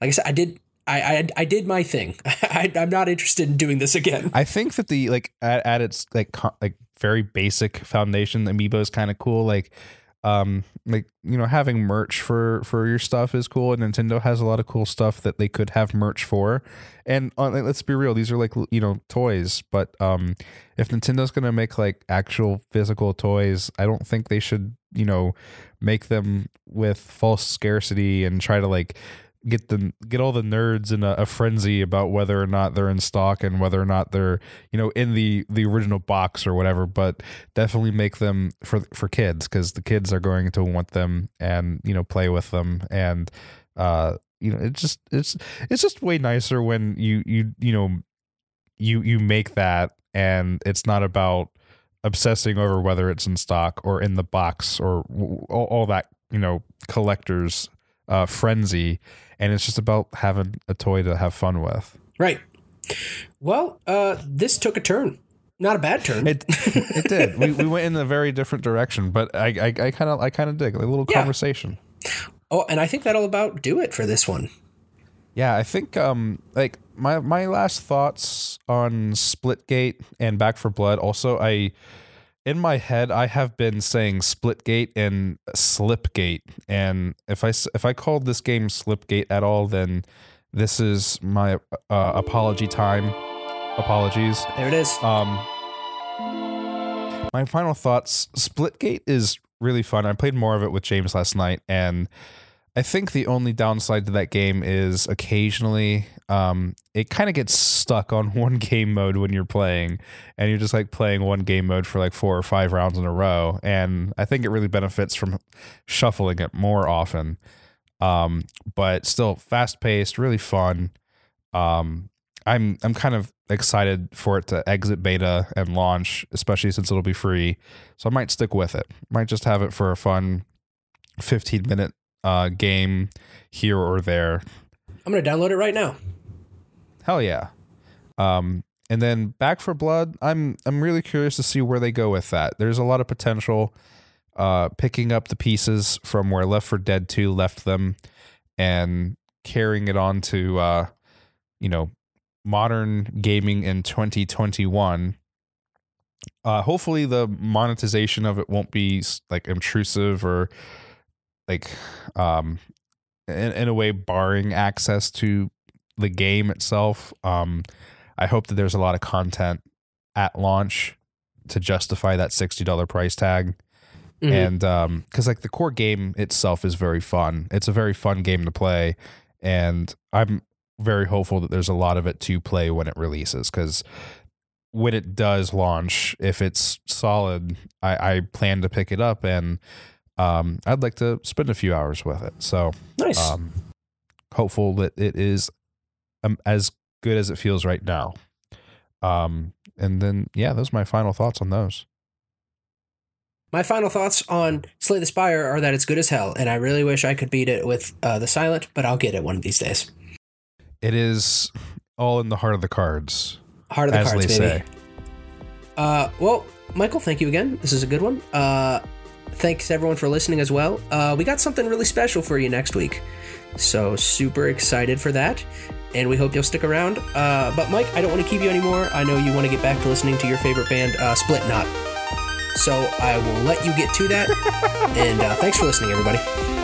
Like I said, I did. I, I, I did my thing. [LAUGHS] I, I'm not interested in doing this again. I think that the like at, at its like co- like very basic foundation, Amiibo is kind of cool. Like, um, like you know, having merch for for your stuff is cool. And Nintendo has a lot of cool stuff that they could have merch for. And uh, like, let's be real, these are like you know toys. But um, if Nintendo's gonna make like actual physical toys, I don't think they should you know make them with false scarcity and try to like get the get all the nerds in a, a frenzy about whether or not they're in stock and whether or not they're you know in the the original box or whatever but definitely make them for for kids because the kids are going to want them and you know play with them. And uh you know it's just it's it's just way nicer when you you you know you you make that and it's not about obsessing over whether it's in stock or in the box or all, all that you know collectors uh frenzy and it's just about having a toy to have fun with Right. Well, uh, this took a turn. Not a bad turn. it it did we, we went in a very different direction but i i kind of i kind of dig a little Yeah. conversation oh, and I think that'll about do it for this one. Yeah, I think um like my my last thoughts on Splitgate and Back 4 Blood. Also, I in my head I have been saying Splitgate and Slipgate, and if I if I called this game Slipgate at all, then this is my uh, apology time. Apologies. There it is. Um, my final thoughts: Splitgate is really fun. I played more of it with James last night, and I think the only downside to that game is occasionally um, it kind of gets stuck on [LAUGHS] one game mode when you're playing, and you're just like playing one game mode for like four or five rounds in a row. And I think it really benefits from shuffling it more often. Um, but still fast paced, really fun. Um, I'm I'm kind of excited for it to exit beta and launch, especially since it'll be free. So I might stick with it. Might just have it for a fun 15 minute uh, game here or there. I'm going to download it right now. Hell yeah. Um, and then Back 4 Blood, I'm I'm really curious to see where they go with that. There's a lot of potential uh, picking up the pieces from where Left 4 Dead 2 left them and carrying it on to uh, you know modern gaming in 2021 uh hopefully the monetization of it won't be like intrusive or like um in, in a way barring access to the game itself um i hope that there's a lot of content at launch to justify that $60 price tag Mhm. and um because like the core game itself is very fun it's a very fun game to play and i'm very hopeful that there's a lot of it to play when it releases because when it does launch if it's solid i i plan to pick it up and um i'd like to spend a few hours with it so nice. um hopeful that it is um, as good as it feels right now um and then yeah those are my final thoughts on those My final thoughts on Slay the Spire are that it's good as hell, and I really wish I could beat it with uh, the Silent, but I'll get it one of these days. It is all in the heart of the cards, Heart of the cards, baby. say. Uh, well, Michael, thank you again. This is a good one. Uh, thanks everyone for listening as well. Uh, we got something really special for you next week, so super excited for that, and we hope you'll stick around. Uh, but Mike, I don't want to keep you anymore. I know you want to get back to listening to your favorite band, uh, Split Knot. So I will let you get to that, [LAUGHS] and uh, thanks for listening, everybody.